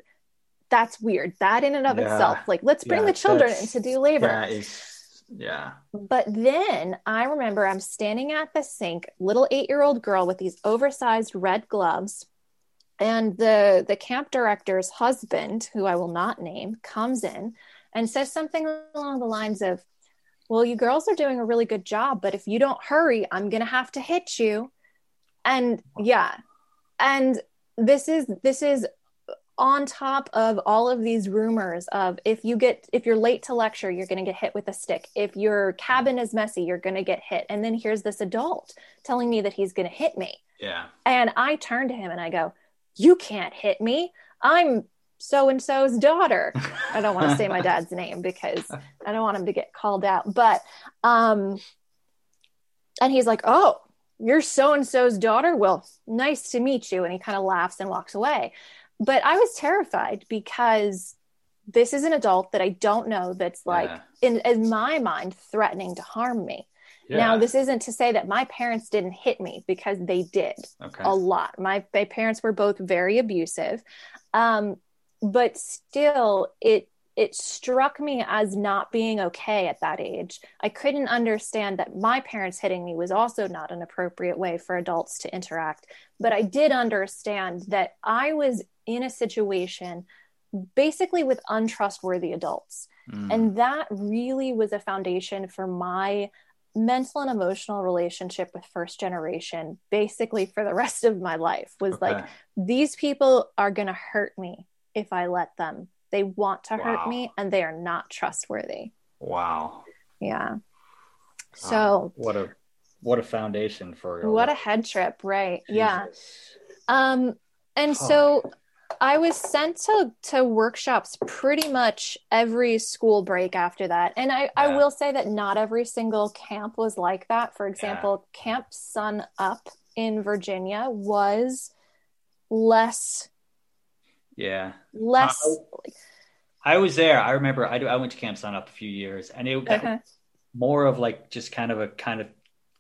That's weird. That in and of Yeah. itself, like let's bring Yeah, the children in that's- to do labor. That is, yeah, But then I remember I'm standing at the sink, little eight year old girl with these oversized red gloves, and the the camp director's husband who i will not name comes in and says something along the lines of well you girls are doing a really good job but if you don't hurry i'm going to have to hit you. And yeah. And this is this is on top of all of these rumors of if you get if you're late to lecture you're going to get hit with a stick. If your cabin is messy you're going to get hit. And then here's this adult telling me that he's going to hit me. Yeah. and i turn to him and i go you can't hit me. I'm so and so's daughter. I don't want to say my dad's name because i don't want him to get called out but um and he's like oh you're so and so's daughter? Well nice to meet you. And he kind of laughs and walks away but I was terrified because this is an adult that I don't know that's like Yeah. in, in my mind threatening to harm me. Yeah. Now this isn't to say that my parents didn't hit me because they did okay. a lot. My, my parents were both very abusive. Um, but still it it struck me as not being okay at that age. I couldn't understand that my parents hitting me was also not an appropriate way for adults to interact. But I did understand that I was in a situation basically with untrustworthy adults. Mm. And that really was a foundation for my mental and emotional relationship with first generation, basically for the rest of my life, was Okay. like, these people are going to hurt me if I let them. They want to hurt me and they are not trustworthy. wow. Yeah. So, Wow. what a what a foundation for what a head trip, right? Yeah. Um, and Fuck. so I was sent to to workshops pretty much every school break after that. And I, I will say that not every single camp was like that. For example, Camp Sun Up in Virginia was less Yeah. less I was there. I remember I, do- I went to Camp Sun Up a few years and it was more of like just kind of a kind of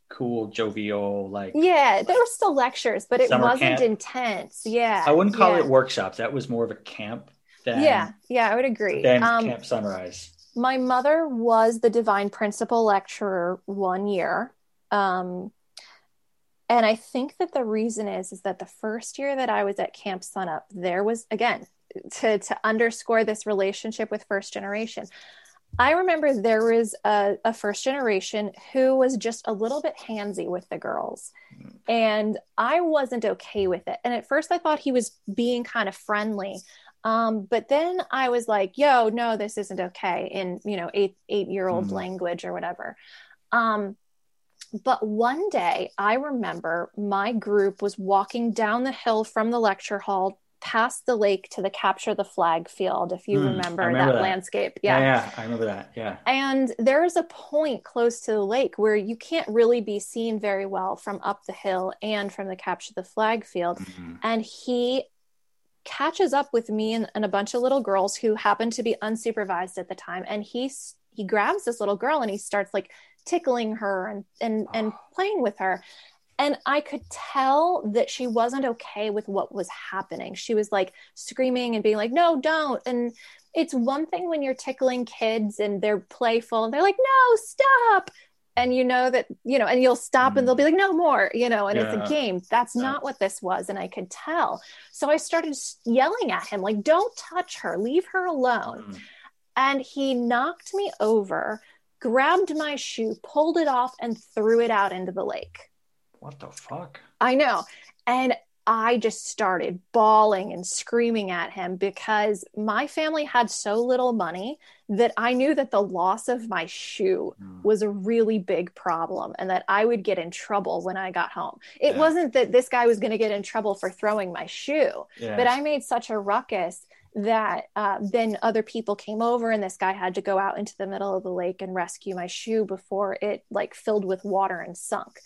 cool, jovial, like yeah, there were still lectures, but it wasn't camp. intense. Yeah. I wouldn't call yeah. it workshops. That was more of a camp than Yeah, yeah, I would agree. than Um, Camp Sunrise. my mother was the divine principal lecturer one year um, and i think that the reason is is that the first year that i was at camp sunup there was again to, to underscore this relationship with first generation i remember there was a, a first generation who was just a little bit handsy with the girls and i wasn't okay with it and at first i thought he was being kind of friendly um, but then I was like, yo, no, this isn't okay in, you know, eight, eight year old Mhm. language or whatever. Um, but one day I remember my group was walking down the hill from the lecture hall past the lake to the capture the flag field, if you I remember, remember that, that. landscape. Yeah. yeah, I remember that. Yeah. And there is a point close to the lake where you can't really be seen very well from up the hill and from the capture the flag field Mhm. and he catches up with me and, and a bunch of little girls who happen to be unsupervised at the time and he he grabs this little girl and he starts like tickling her and and and playing with her and i could tell that she wasn't okay with what was happening. She was like screaming and being like no don't. And it's one thing when you're tickling kids and they're playful and they're like no stop. And you know that you know and you'll stop and they'll be like no more you know and it's a game. That's Yeah. not what this was and i could tell. So i started yelling at him like don't touch her. Leave her alone. Mhm. and he knocked me over grabbed my shoe pulled it off and threw it out into the lake What the fuck? I know. And I just started bawling and screaming at him because my family had so little money that I knew that the loss of my shoe Mm. was a really big problem and that I would get in trouble when I got home. It Yeah. wasn't that this guy was going to get in trouble for throwing my shoe, Yeah. but I made such a ruckus that uh, then other people came over and this guy had to go out into the middle of the lake and rescue my shoe before it like filled with water and sunk.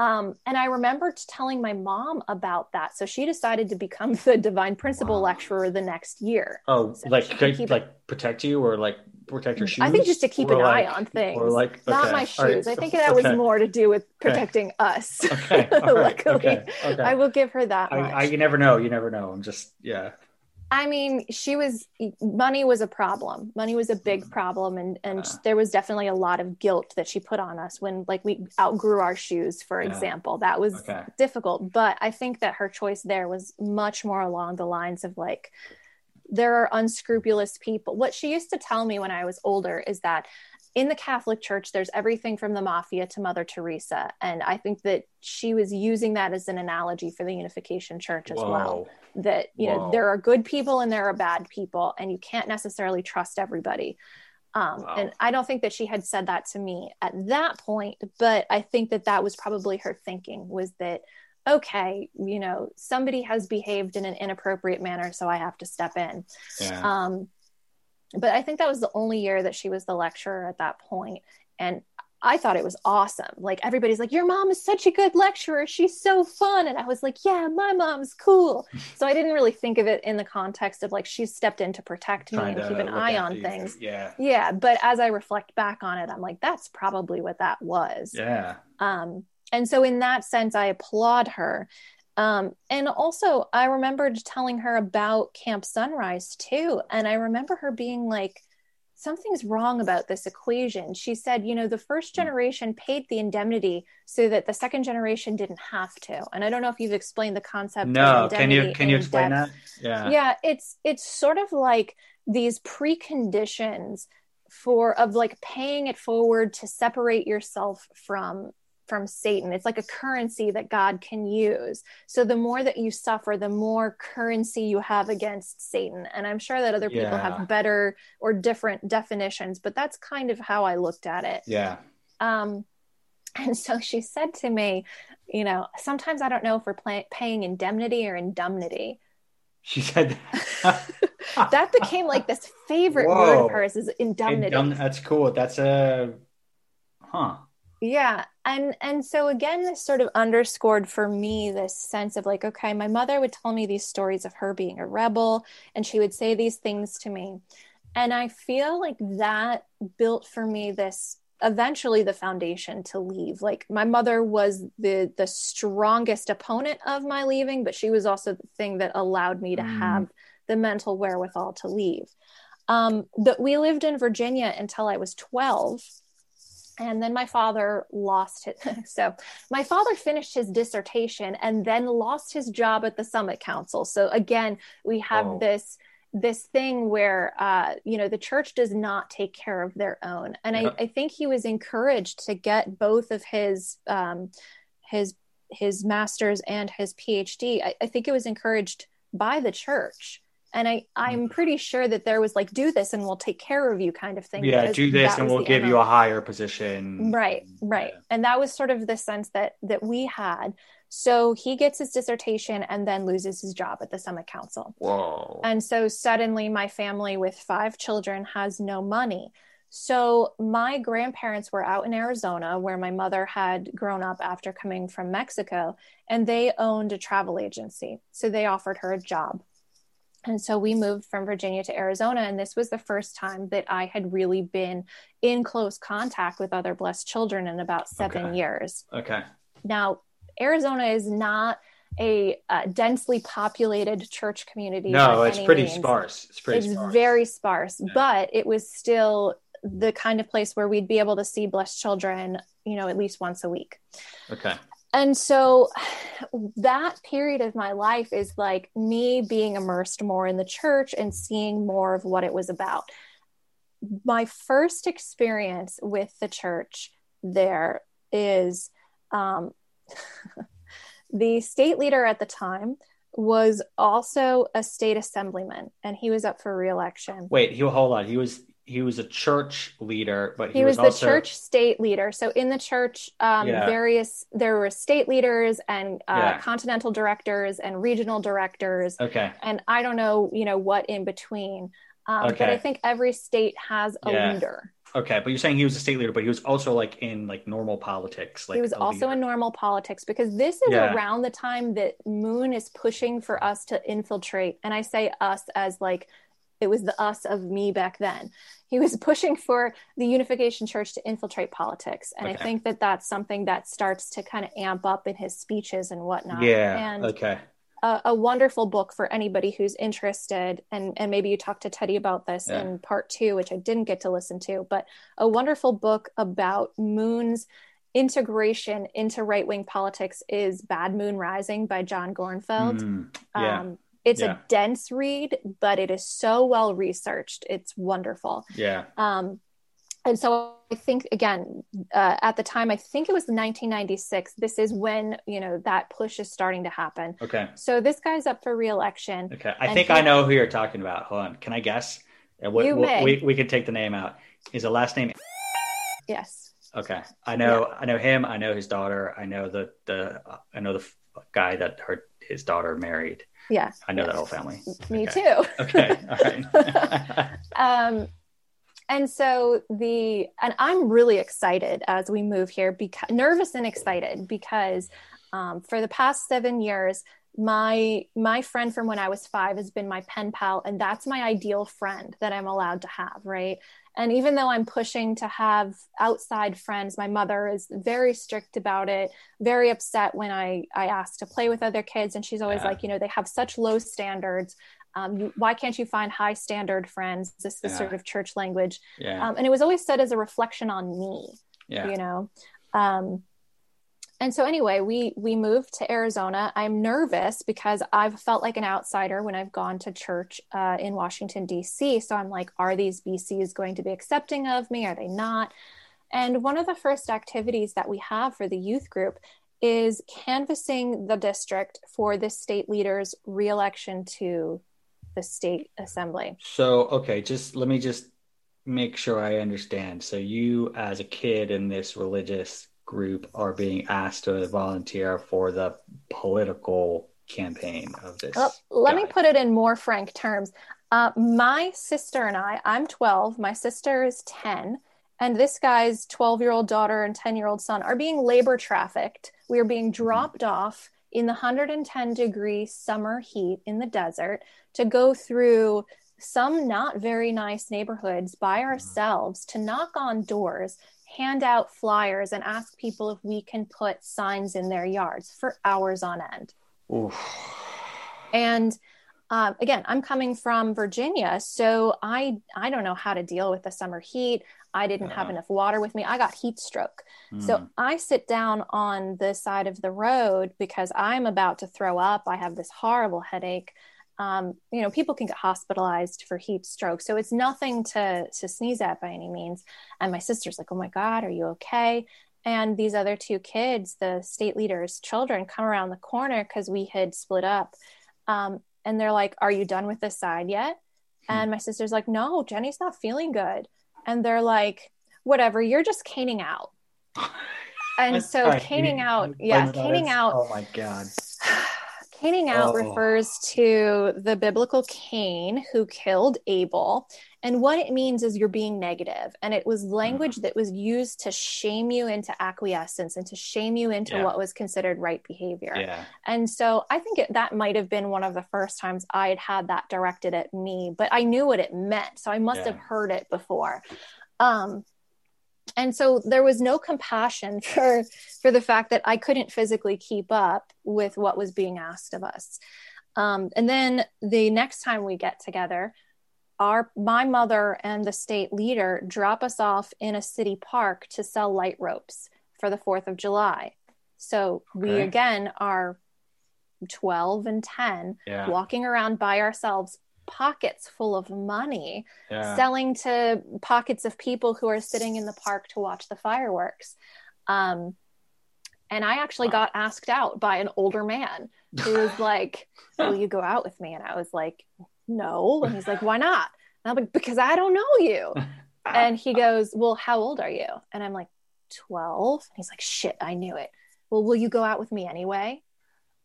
Um, and I remembered telling my mom about that. So she decided to become the divine principal Wow. lecturer the next year. oh, so like keep- like protect you or like protect your shoes? I think just to keep Or an eye on things. Or like Not my all right, shoes. I think that was more to do with protecting us. Okay. right, Luckily, okay, okay. I will give her that. I, I, you never know. You never know. I'm just yeah. I mean, she was money was a problem. Money was a big Mm. problem, and and Yeah. there was definitely a lot of guilt that she put on us when like we outgrew our shoes, for Yeah. example. That was Okay. difficult, but I think that her choice there was much more along the lines of like there are unscrupulous people. What she used to tell me when I was older is that in the Catholic Church, there's everything from the mafia to Mother Teresa. And I think that she was using that as an analogy for the Unification Church as well. That, you know, there are good people and there are bad people, and you can't necessarily trust everybody. Um, Wow. And I don't think that she had said that to me at that point, but I think that that was probably her thinking was that, okay, you know, somebody has behaved in an inappropriate manner, so I have to step in. Yeah. Um, but I think that was the only year that she was the lecturer at that point, and I thought it was awesome. Like everybody's like, "Your mom is such a good lecturer. She's so fun," and I was like, "Yeah, my mom's cool." so I didn't really think of it in the context of like she stepped in to protect me Trying and keep an eye on you. things. Yeah. Yeah, but as I reflect back on it, I'm like, that's probably what that was. Yeah. Um, and so, in that sense, I applaud her. Um, and also, I remembered telling her about Camp Sunrise too. And I remember her being like, something's wrong about this equation. She said, you know, the first Hmm. generation paid the indemnity so that the second generation didn't have to. And I don't know if you've explained the concept. No, can you can you explain depth that? Yeah. yeah it's it's sort of like these preconditions for of like paying it forward to separate yourself from from satan it's like a currency that god can use so the more that you suffer the more currency you have against satan and i'm sure that other people Yeah. have better or different definitions but that's kind of how i looked at it Yeah. um, and so she said to me, you know, sometimes I don't know if we're play- paying indemnity or indemnity. She said that. That became like this favorite word Whoa. of hers is indemnity. Indem- That's cool. That's a huh. Yeah. And and so again, this sort of underscored for me this sense of like, okay, my mother would tell me these stories of her being a rebel, and she would say these things to me. And I feel like that built for me this eventually the foundation to leave. Like my mother was the the strongest opponent of my leaving, but she was also the thing that allowed me to Mm. have the mental wherewithal to leave. Um, but we lived in Virginia until I was 12 and then my father lost it so my father finished his dissertation and then lost his job at the summit council so again we have Whoa. this this thing where uh, you know the church does not take care of their own and Yep. I, I think he was encouraged to get both of his um, his his master's and his phd I, I think it was encouraged by the church and I, I'm pretty sure that there was like, do this and we'll take care of you kind of thing. Yeah, do this and we'll give MO. you a higher position. right right Yeah. and that was sort of the sense that that we had so he gets his dissertation and then loses his job at the summit council Whoa. and so suddenly my family with five children has no money so my grandparents were out in arizona where my mother had grown up after coming from mexico and they owned a travel agency so they offered her a job and so we moved from Virginia to Arizona. And this was the first time that I had really been in close contact with other blessed children in about seven Okay. years. okay. Now, Arizona is not a uh, densely populated church community. No, it's pretty means. sparse. It's pretty It's sparse. very sparse, Yeah. but it was still the kind of place where we'd be able to see blessed children, you know, at least once a week okay. And so that period of my life is like me being immersed more in the church and seeing more of what it was about my first experience with the church there is um, the state leader at the time was also a state assemblyman and he was up for reelection Wait, he hold on. He was he was a church leader, but he, he was, the also, church state leader so in the church um, Yeah. various there were state leaders and uh, Yeah. continental directors and regional directors Okay. and i don't know you know what in between um, but i think every state has a Yeah. leader Okay, but you're saying he was a state leader, but he was also like in like normal politics. Like he was also leader. in normal politics because this is Yeah. around the time that moon is pushing for us to infiltrate and i say us as like it was the us of me back then he was pushing for the unification church to infiltrate politics and i think that that's something that starts to kind of amp up in his speeches and whatnot Yeah. and okay. a, a, wonderful book for anybody who's interested. And, and maybe you talked to Teddy about this yeah. in part two, which I didn't get to listen to, but a wonderful book about Moon's integration into right wing politics is Bad Moon Rising by John Gorenfeld. Mm, yeah. Um, it's yeah. a dense read, but it is so well researched. It's wonderful. Yeah. Um, and so I think again, uh, at the time, I think it was 1996. This is when you know that push is starting to happen. Okay. So this guy's up for reelection. Okay, I think he, I know who you're talking about. Hold on, can I guess? Uh, what, you may. We we can take the name out. Is the last name? Yes. Okay, I know. Yeah. I know him. I know his daughter. I know the the. Uh, I know the guy that her his daughter married. Yeah. I know yes. that whole family. Me okay. too. okay. All right. um, and so the and i'm really excited as we move here because nervous and excited because um, for the past seven years my my friend from when i was five has been my pen pal and that's my ideal friend that i'm allowed to have right and even though i'm pushing to have outside friends my mother is very strict about it very upset when i i ask to play with other kids and she's always yeah. like you know they have such low standards um, you, why can't you find high standard friends this is yeah. sort of church language yeah. um, and it was always said as a reflection on me yeah. you know um, and so anyway we we moved to arizona i'm nervous because i've felt like an outsider when i've gone to church uh, in washington d.c so i'm like are these bcs going to be accepting of me are they not and one of the first activities that we have for the youth group is canvassing the district for the state leader's reelection to the state assembly. So, okay, just let me just make sure I understand. So, you as a kid in this religious group are being asked to volunteer for the political campaign of this. Well, let guy. me put it in more frank terms. Uh, my sister and I, I'm 12, my sister is 10, and this guy's 12 year old daughter and 10 year old son are being labor trafficked. We are being mm-hmm. dropped mm-hmm. off in the 110 degree summer heat in the desert to go through some not very nice neighborhoods by ourselves to knock on doors, hand out flyers, and ask people if we can put signs in their yards for hours on end. Oof. And uh, again, I'm coming from Virginia, so I I don't know how to deal with the summer heat. I didn't have enough water with me. I got heat stroke. Mm. So I sit down on the side of the road because I'm about to throw up. I have this horrible headache. Um, you know, people can get hospitalized for heat stroke. So it's nothing to, to sneeze at by any means. And my sister's like, oh my God, are you okay? And these other two kids, the state leaders' children, come around the corner because we had split up. Um, and they're like, Are you done with this side yet? Hmm. And my sister's like, No, Jenny's not feeling good and they're like, whatever, you're just caning out. And so caning out, yeah, caning out. Oh my God. Caning out oh. refers to the biblical Cain who killed Abel. And what it means is you're being negative. And it was language mm. that was used to shame you into acquiescence and to shame you into yeah. what was considered right behavior. Yeah. And so I think it, that might have been one of the first times I had had that directed at me, but I knew what it meant. So I must yeah. have heard it before. Um, and so there was no compassion for for the fact that I couldn't physically keep up with what was being asked of us. Um, and then the next time we get together, our my mother and the state leader drop us off in a city park to sell light ropes for the 4th of July. So okay. we again are 12 and 10 yeah. walking around by ourselves pockets full of money yeah. selling to pockets of people who are sitting in the park to watch the fireworks um, and i actually wow. got asked out by an older man who was like will you go out with me and i was like no. And he's like, why not? And I'm like, because I don't know you. and he goes, well, how old are you? And I'm like, 12. And he's like, shit, I knew it. Well, will you go out with me anyway?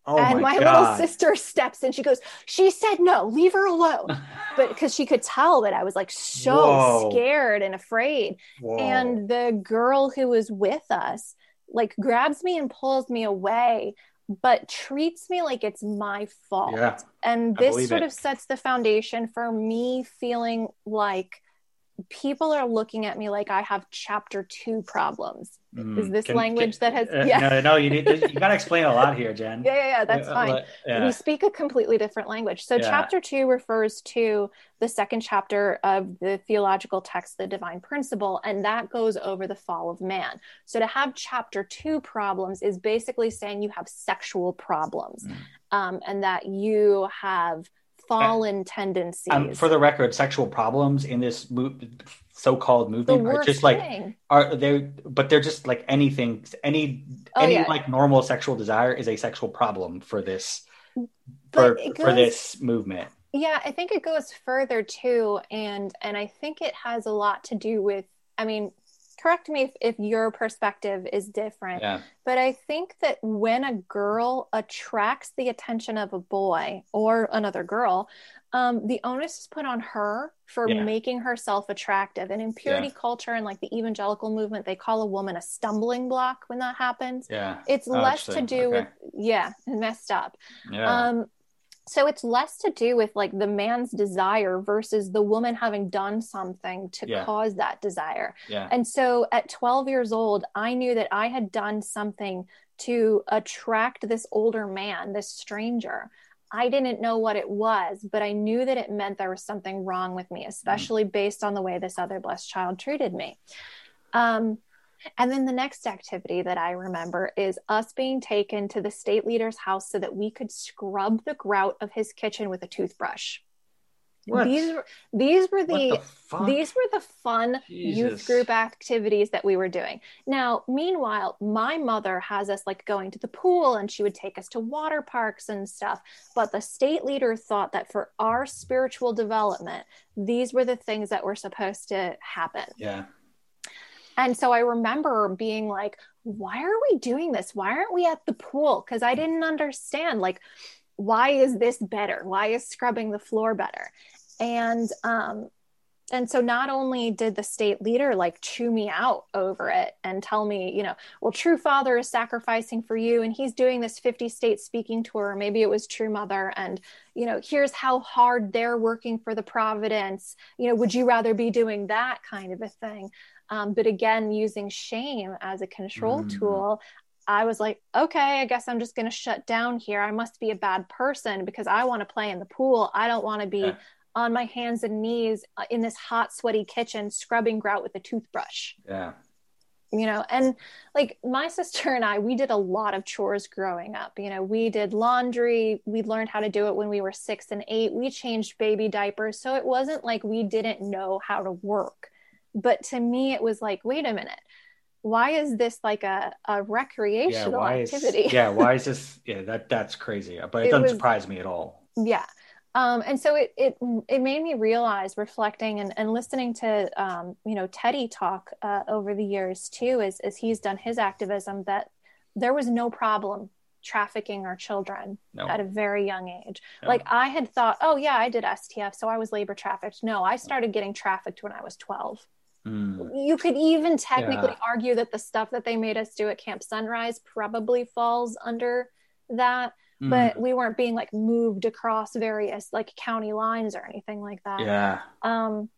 Oh and my, my little sister steps in. She goes, She said no, leave her alone. but because she could tell that I was like so Whoa. scared and afraid. Whoa. And the girl who was with us like grabs me and pulls me away but treats me like it's my fault. Yeah, and this sort it. of sets the foundation for me feeling like people are looking at me like I have chapter two problems. Mm. Is this Can- language can- that has uh, yeah. no, no, you need you got to explain a lot here, Jen. yeah, yeah, yeah, that's Uh, fine. yeah. We speak a completely different language. So, Yeah. chapter two refers to the second chapter of the theological text, The Divine Principle, and that goes over the fall of man. So, to have chapter two problems is basically saying you have sexual problems Mm. um, and that you have fallen tendencies. Um, for the record, sexual problems in this mo- so-called movement are just like thing. are they but they're just like anything any Oh, any yeah. like normal sexual desire is a sexual problem for this for it for this movement Yeah, I think it goes further too, and and I think it has a lot to do with. I mean, correct me if, if your perspective is different, yeah but I think that when a girl attracts the attention of a boy or another girl, um, the onus is put on her for Yeah. making herself attractive. And in purity culture and like the evangelical movement, they call a woman a stumbling block when that happens. yeah It's Oh, less to do Okay. with yeah, messed up. yeah Um, so it's less to do with like the man's desire versus the woman having done something to Yeah. cause that desire. yeah And so at 12 years old, I knew that I had done something to attract this older man, this stranger. I didn't know what it was, but I knew that it meant there was something wrong with me, especially based on the way this other blessed child treated me. Um, and then the next activity that I remember is us being taken to the state leader's house so that we could scrub the grout of his kitchen with a toothbrush. What? These were these were the, the these were the fun Jesus. youth group activities that we were doing. Now, meanwhile, my mother has us like going to the pool and she would take us to water parks and stuff. But the state leader thought that for our spiritual development, these were the things that were supposed to happen. yeah And so I remember being like, why are we doing this? Why aren't we at the pool? Because I didn't understand, like, why is this better? Why is scrubbing the floor better? And, um, and so not only did the state leader like chew me out over it and tell me, you know, well, True Father is sacrificing for you and he's doing this 50 state speaking tour. Maybe it was True Mother. And, you know, here's how hard they're working for the Providence. You know, would you rather be doing that kind of a thing? Um, but again, using shame as a control Mm. tool, I was like, okay, I guess I'm just going to shut down here. I must be a bad person because I want to play in the pool. I don't want to be Yeah. on my hands and knees uh, in this hot, sweaty kitchen scrubbing grout with a toothbrush yeah you know and like my sister and i we did a lot of chores growing up you know we did laundry we learned how to do it when we were six and eight we changed baby diapers so it wasn't like we didn't know how to work but to me it was like wait a minute why is this like a, a yeah recreational why is activity? Yeah why is this yeah that that's crazy but it, It doesn't was- surprise me at all. Yeah um, and so it, it it made me realize reflecting and, and listening to um, you know teddy talk uh, over the years too as, as he's done his activism that there was no problem trafficking our children no. at a very young age. No. like i had thought oh yeah i did stf so i was labor trafficked. No i started getting trafficked when i was 12 Mm. you could even technically Yeah. argue that the stuff that they made us do at camp sunrise probably falls under that Mm. but we weren't being like moved across various like county lines or anything like that yeah um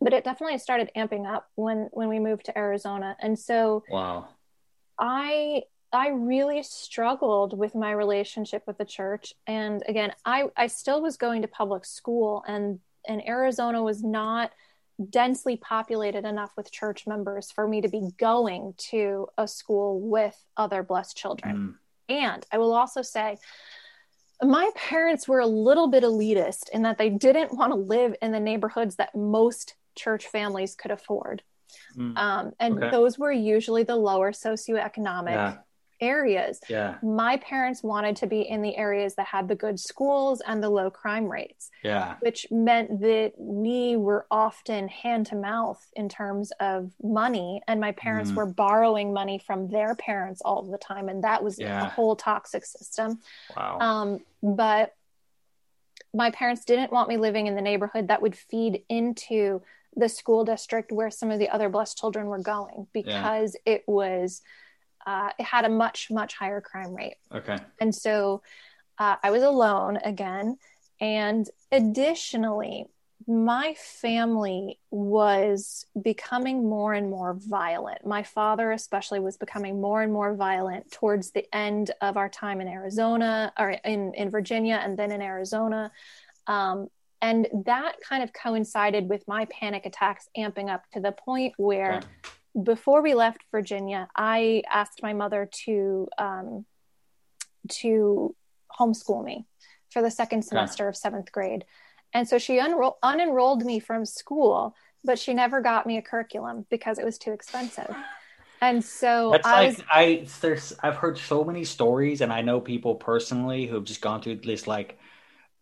but it definitely started amping up when when we moved to arizona and so wow i i really struggled with my relationship with the church and again i i still was going to public school and and arizona was not densely populated enough with church members for me to be going to a school with other blessed children Mm. and I will also say, my parents were a little bit elitist in that they didn't want to live in the neighborhoods that most church families could afford. Mm. Um, and Okay. those were usually the lower socioeconomic yeah areas. yeah My parents wanted to be in the areas that had the good schools and the low crime rates, yeah which meant that we were often hand to mouth in terms of money. And my parents Mm. were borrowing money from their parents all the time. And that was Yeah. a whole toxic system. wow Um, but my parents didn't want me living in the neighborhood that would feed into the school district where some of the other blessed children were going because it was uh, it had a much much higher crime rate okay and so uh, i was alone again and additionally my family was becoming more and more violent. My father, especially, was becoming more and more violent towards the end of our time in Arizona or in, in Virginia and then in Arizona. Um, and that kind of coincided with my panic attacks amping up to the point where okay. Before we left Virginia, I asked my mother to um, to homeschool me for the second semester okay. of seventh grade and so she unro- unenrolled me from school, but she never got me a curriculum because it was too expensive. And so that's I like was, I there's I've heard so many stories, and I know people personally who've just gone through this like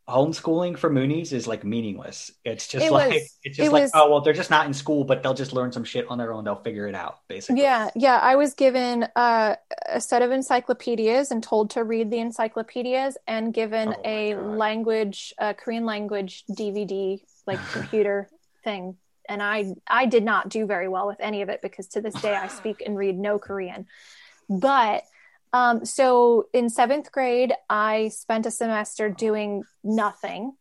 homeschooling for Moonies is like meaningless. It's just it like was, it's just it like was, oh well they're just not in school but they'll just learn some shit on their own they'll figure it out basically. Yeah, yeah, I was given uh, a set of encyclopedias and told to read the encyclopedias and given oh a God. language uh, Korean language DVD like computer thing and I I did not do very well with any of it because to this day I speak and read no Korean. But um, so in seventh grade, I spent a semester doing nothing,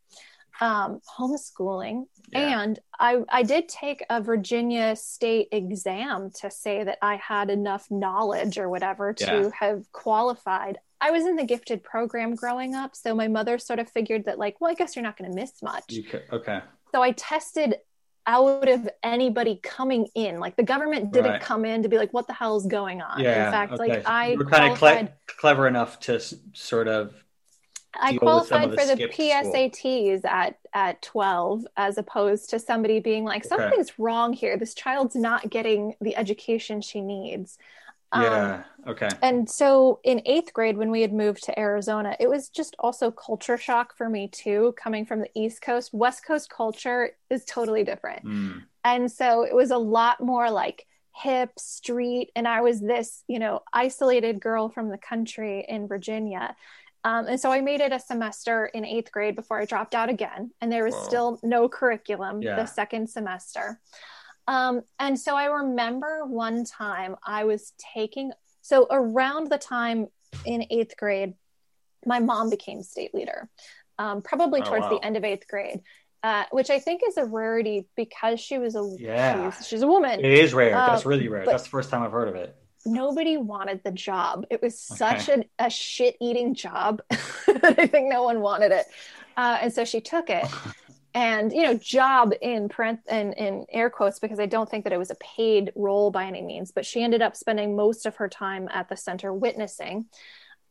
um, homeschooling, yeah. and I, I did take a Virginia state exam to say that I had enough knowledge or whatever to yeah. have qualified. I was in the gifted program growing up, so my mother sort of figured that, like, well, I guess you're not going to miss much. okay. So I tested out of anybody coming in. Like the government didn't right. come in to be like, what the hell is going on? Yeah, in fact, okay. like I were kind of cle- clever enough to sort of. I qualified the for the PSATs school. at at 12 as opposed to somebody being like something's okay. wrong here this child's not getting the education she needs yeah. Um, okay. And so in eighth grade, when we had moved to Arizona, it was just also culture shock for me too, coming from the East Coast. West Coast culture is totally different. Mm. And so it was a lot more like hip, street. And I was this, you know, isolated girl from the country in Virginia. Um, and so I made it a semester in eighth grade before I dropped out again. And there was Whoa. still no curriculum yeah. the second semester. Um, and so I remember one time I was taking, so around the time in eighth grade, my mom became state leader, um, probably oh, towards wow. the end of eighth grade. Uh, which I think is a rarity because she was a yeah. she's, she's a woman. It is rare. Um, That's really rare. That's the first time I've heard of it. Nobody wanted the job. It was such okay. a, a shit eating job I think no one wanted it. Uh, and so she took it. and you know job in print and in air quotes because i don't think that it was a paid role by any means but she ended up spending most of her time at the center witnessing.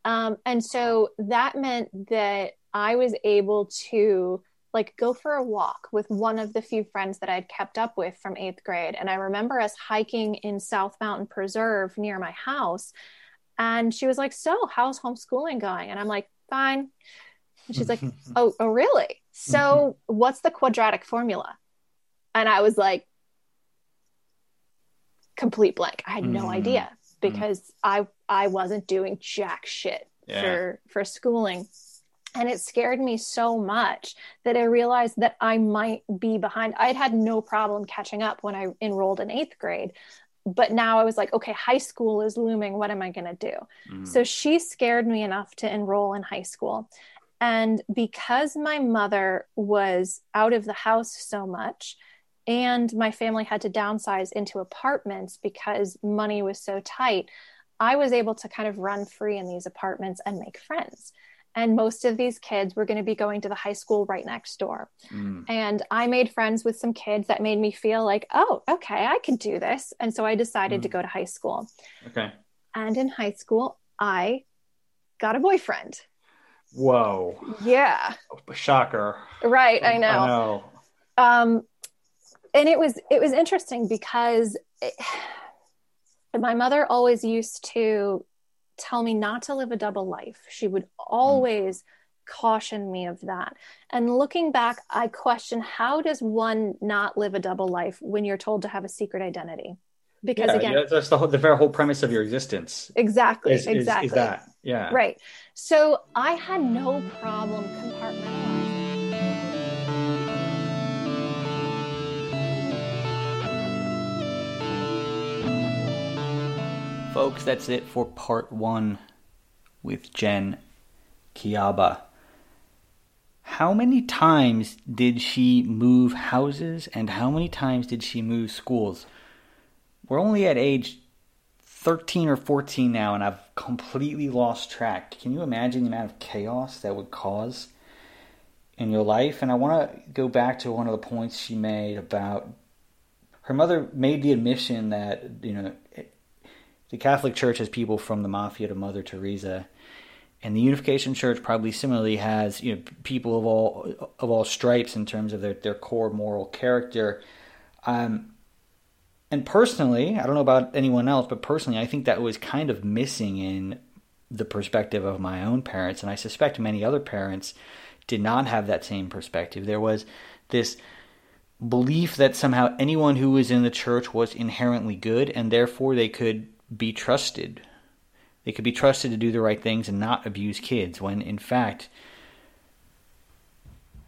Um, and so that meant that i was able to like go for a walk with one of the few friends that i'd kept up with from eighth grade. And i remember us hiking in south mountain preserve near my house. And she was like so how's homeschooling going? And i'm like fine. And she's like oh, oh really so, mm-hmm. what's the quadratic formula? And I was like, complete blank. I had no mm-hmm. idea mm-hmm. because mm-hmm. I I wasn't doing jack shit yeah. for for schooling. And it scared me so much that I realized that I might be behind. I had had no problem catching up when I enrolled in eighth grade. But now I was like, okay, high school is looming. What am I going to do? Mm-hmm. So she scared me enough to enroll in high school. And because my mother was out of the house so much, and my family had to downsize into apartments because money was so tight, I was able to kind of run free in these apartments and make friends. And most of these kids were going to be going to the high school right next door. Mm. And I made friends with some kids that made me feel like, oh, okay, I could do this. And so I decided mm. to go to high school. Okay. And in high school, I got a boyfriend. Whoa. Yeah. Shocker. Right, I know. I know. Um, and it was it was interesting because it, my mother always used to tell me not to live a double life. She would always mm. caution me of that. And looking back, I question how does one not live a double life when you're told to have a secret identity? because yeah, again yeah, that's the whole, the very whole premise of your existence exactly is, exactly is, is that yeah. Right. So i had no problem compartmentalizing. Folks that's it for part one with jen kiaba. How many times did she move houses and how many times did she move schools? We're only at age 13 or 14 now, and I've completely lost track. Can you imagine the amount of chaos that would cause in your life? And I want to go back to one of the points she made about her mother made the admission that, you know, the Catholic Church has people from the mafia to Mother Teresa. And the Unification Church probably similarly has you know people of all of all stripes in terms of their, their core moral character. Um, and personally, I don't know about anyone else, but personally, I think that was kind of missing in the perspective of my own parents, and I suspect many other parents did not have that same perspective. There was this belief that somehow anyone who was in the church was inherently good, and therefore they could be trusted. They could be trusted to do the right things and not abuse kids, when in fact,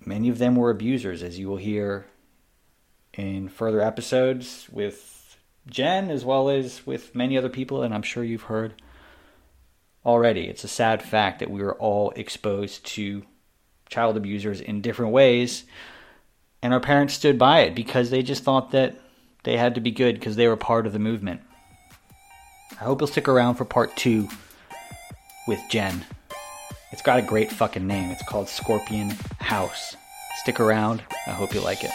many of them were abusers, as you will hear in further episodes with Jen as well as with many other people, and I'm sure you've heard already. It's a sad fact that we were all exposed to child abusers in different ways, and our parents stood by it because they just thought that they had to be good because they were part of the movement. I hope you'll stick around for part two with Jen. It's got a great fucking name. It's called Scorpion House. Stick around. I hope you like it.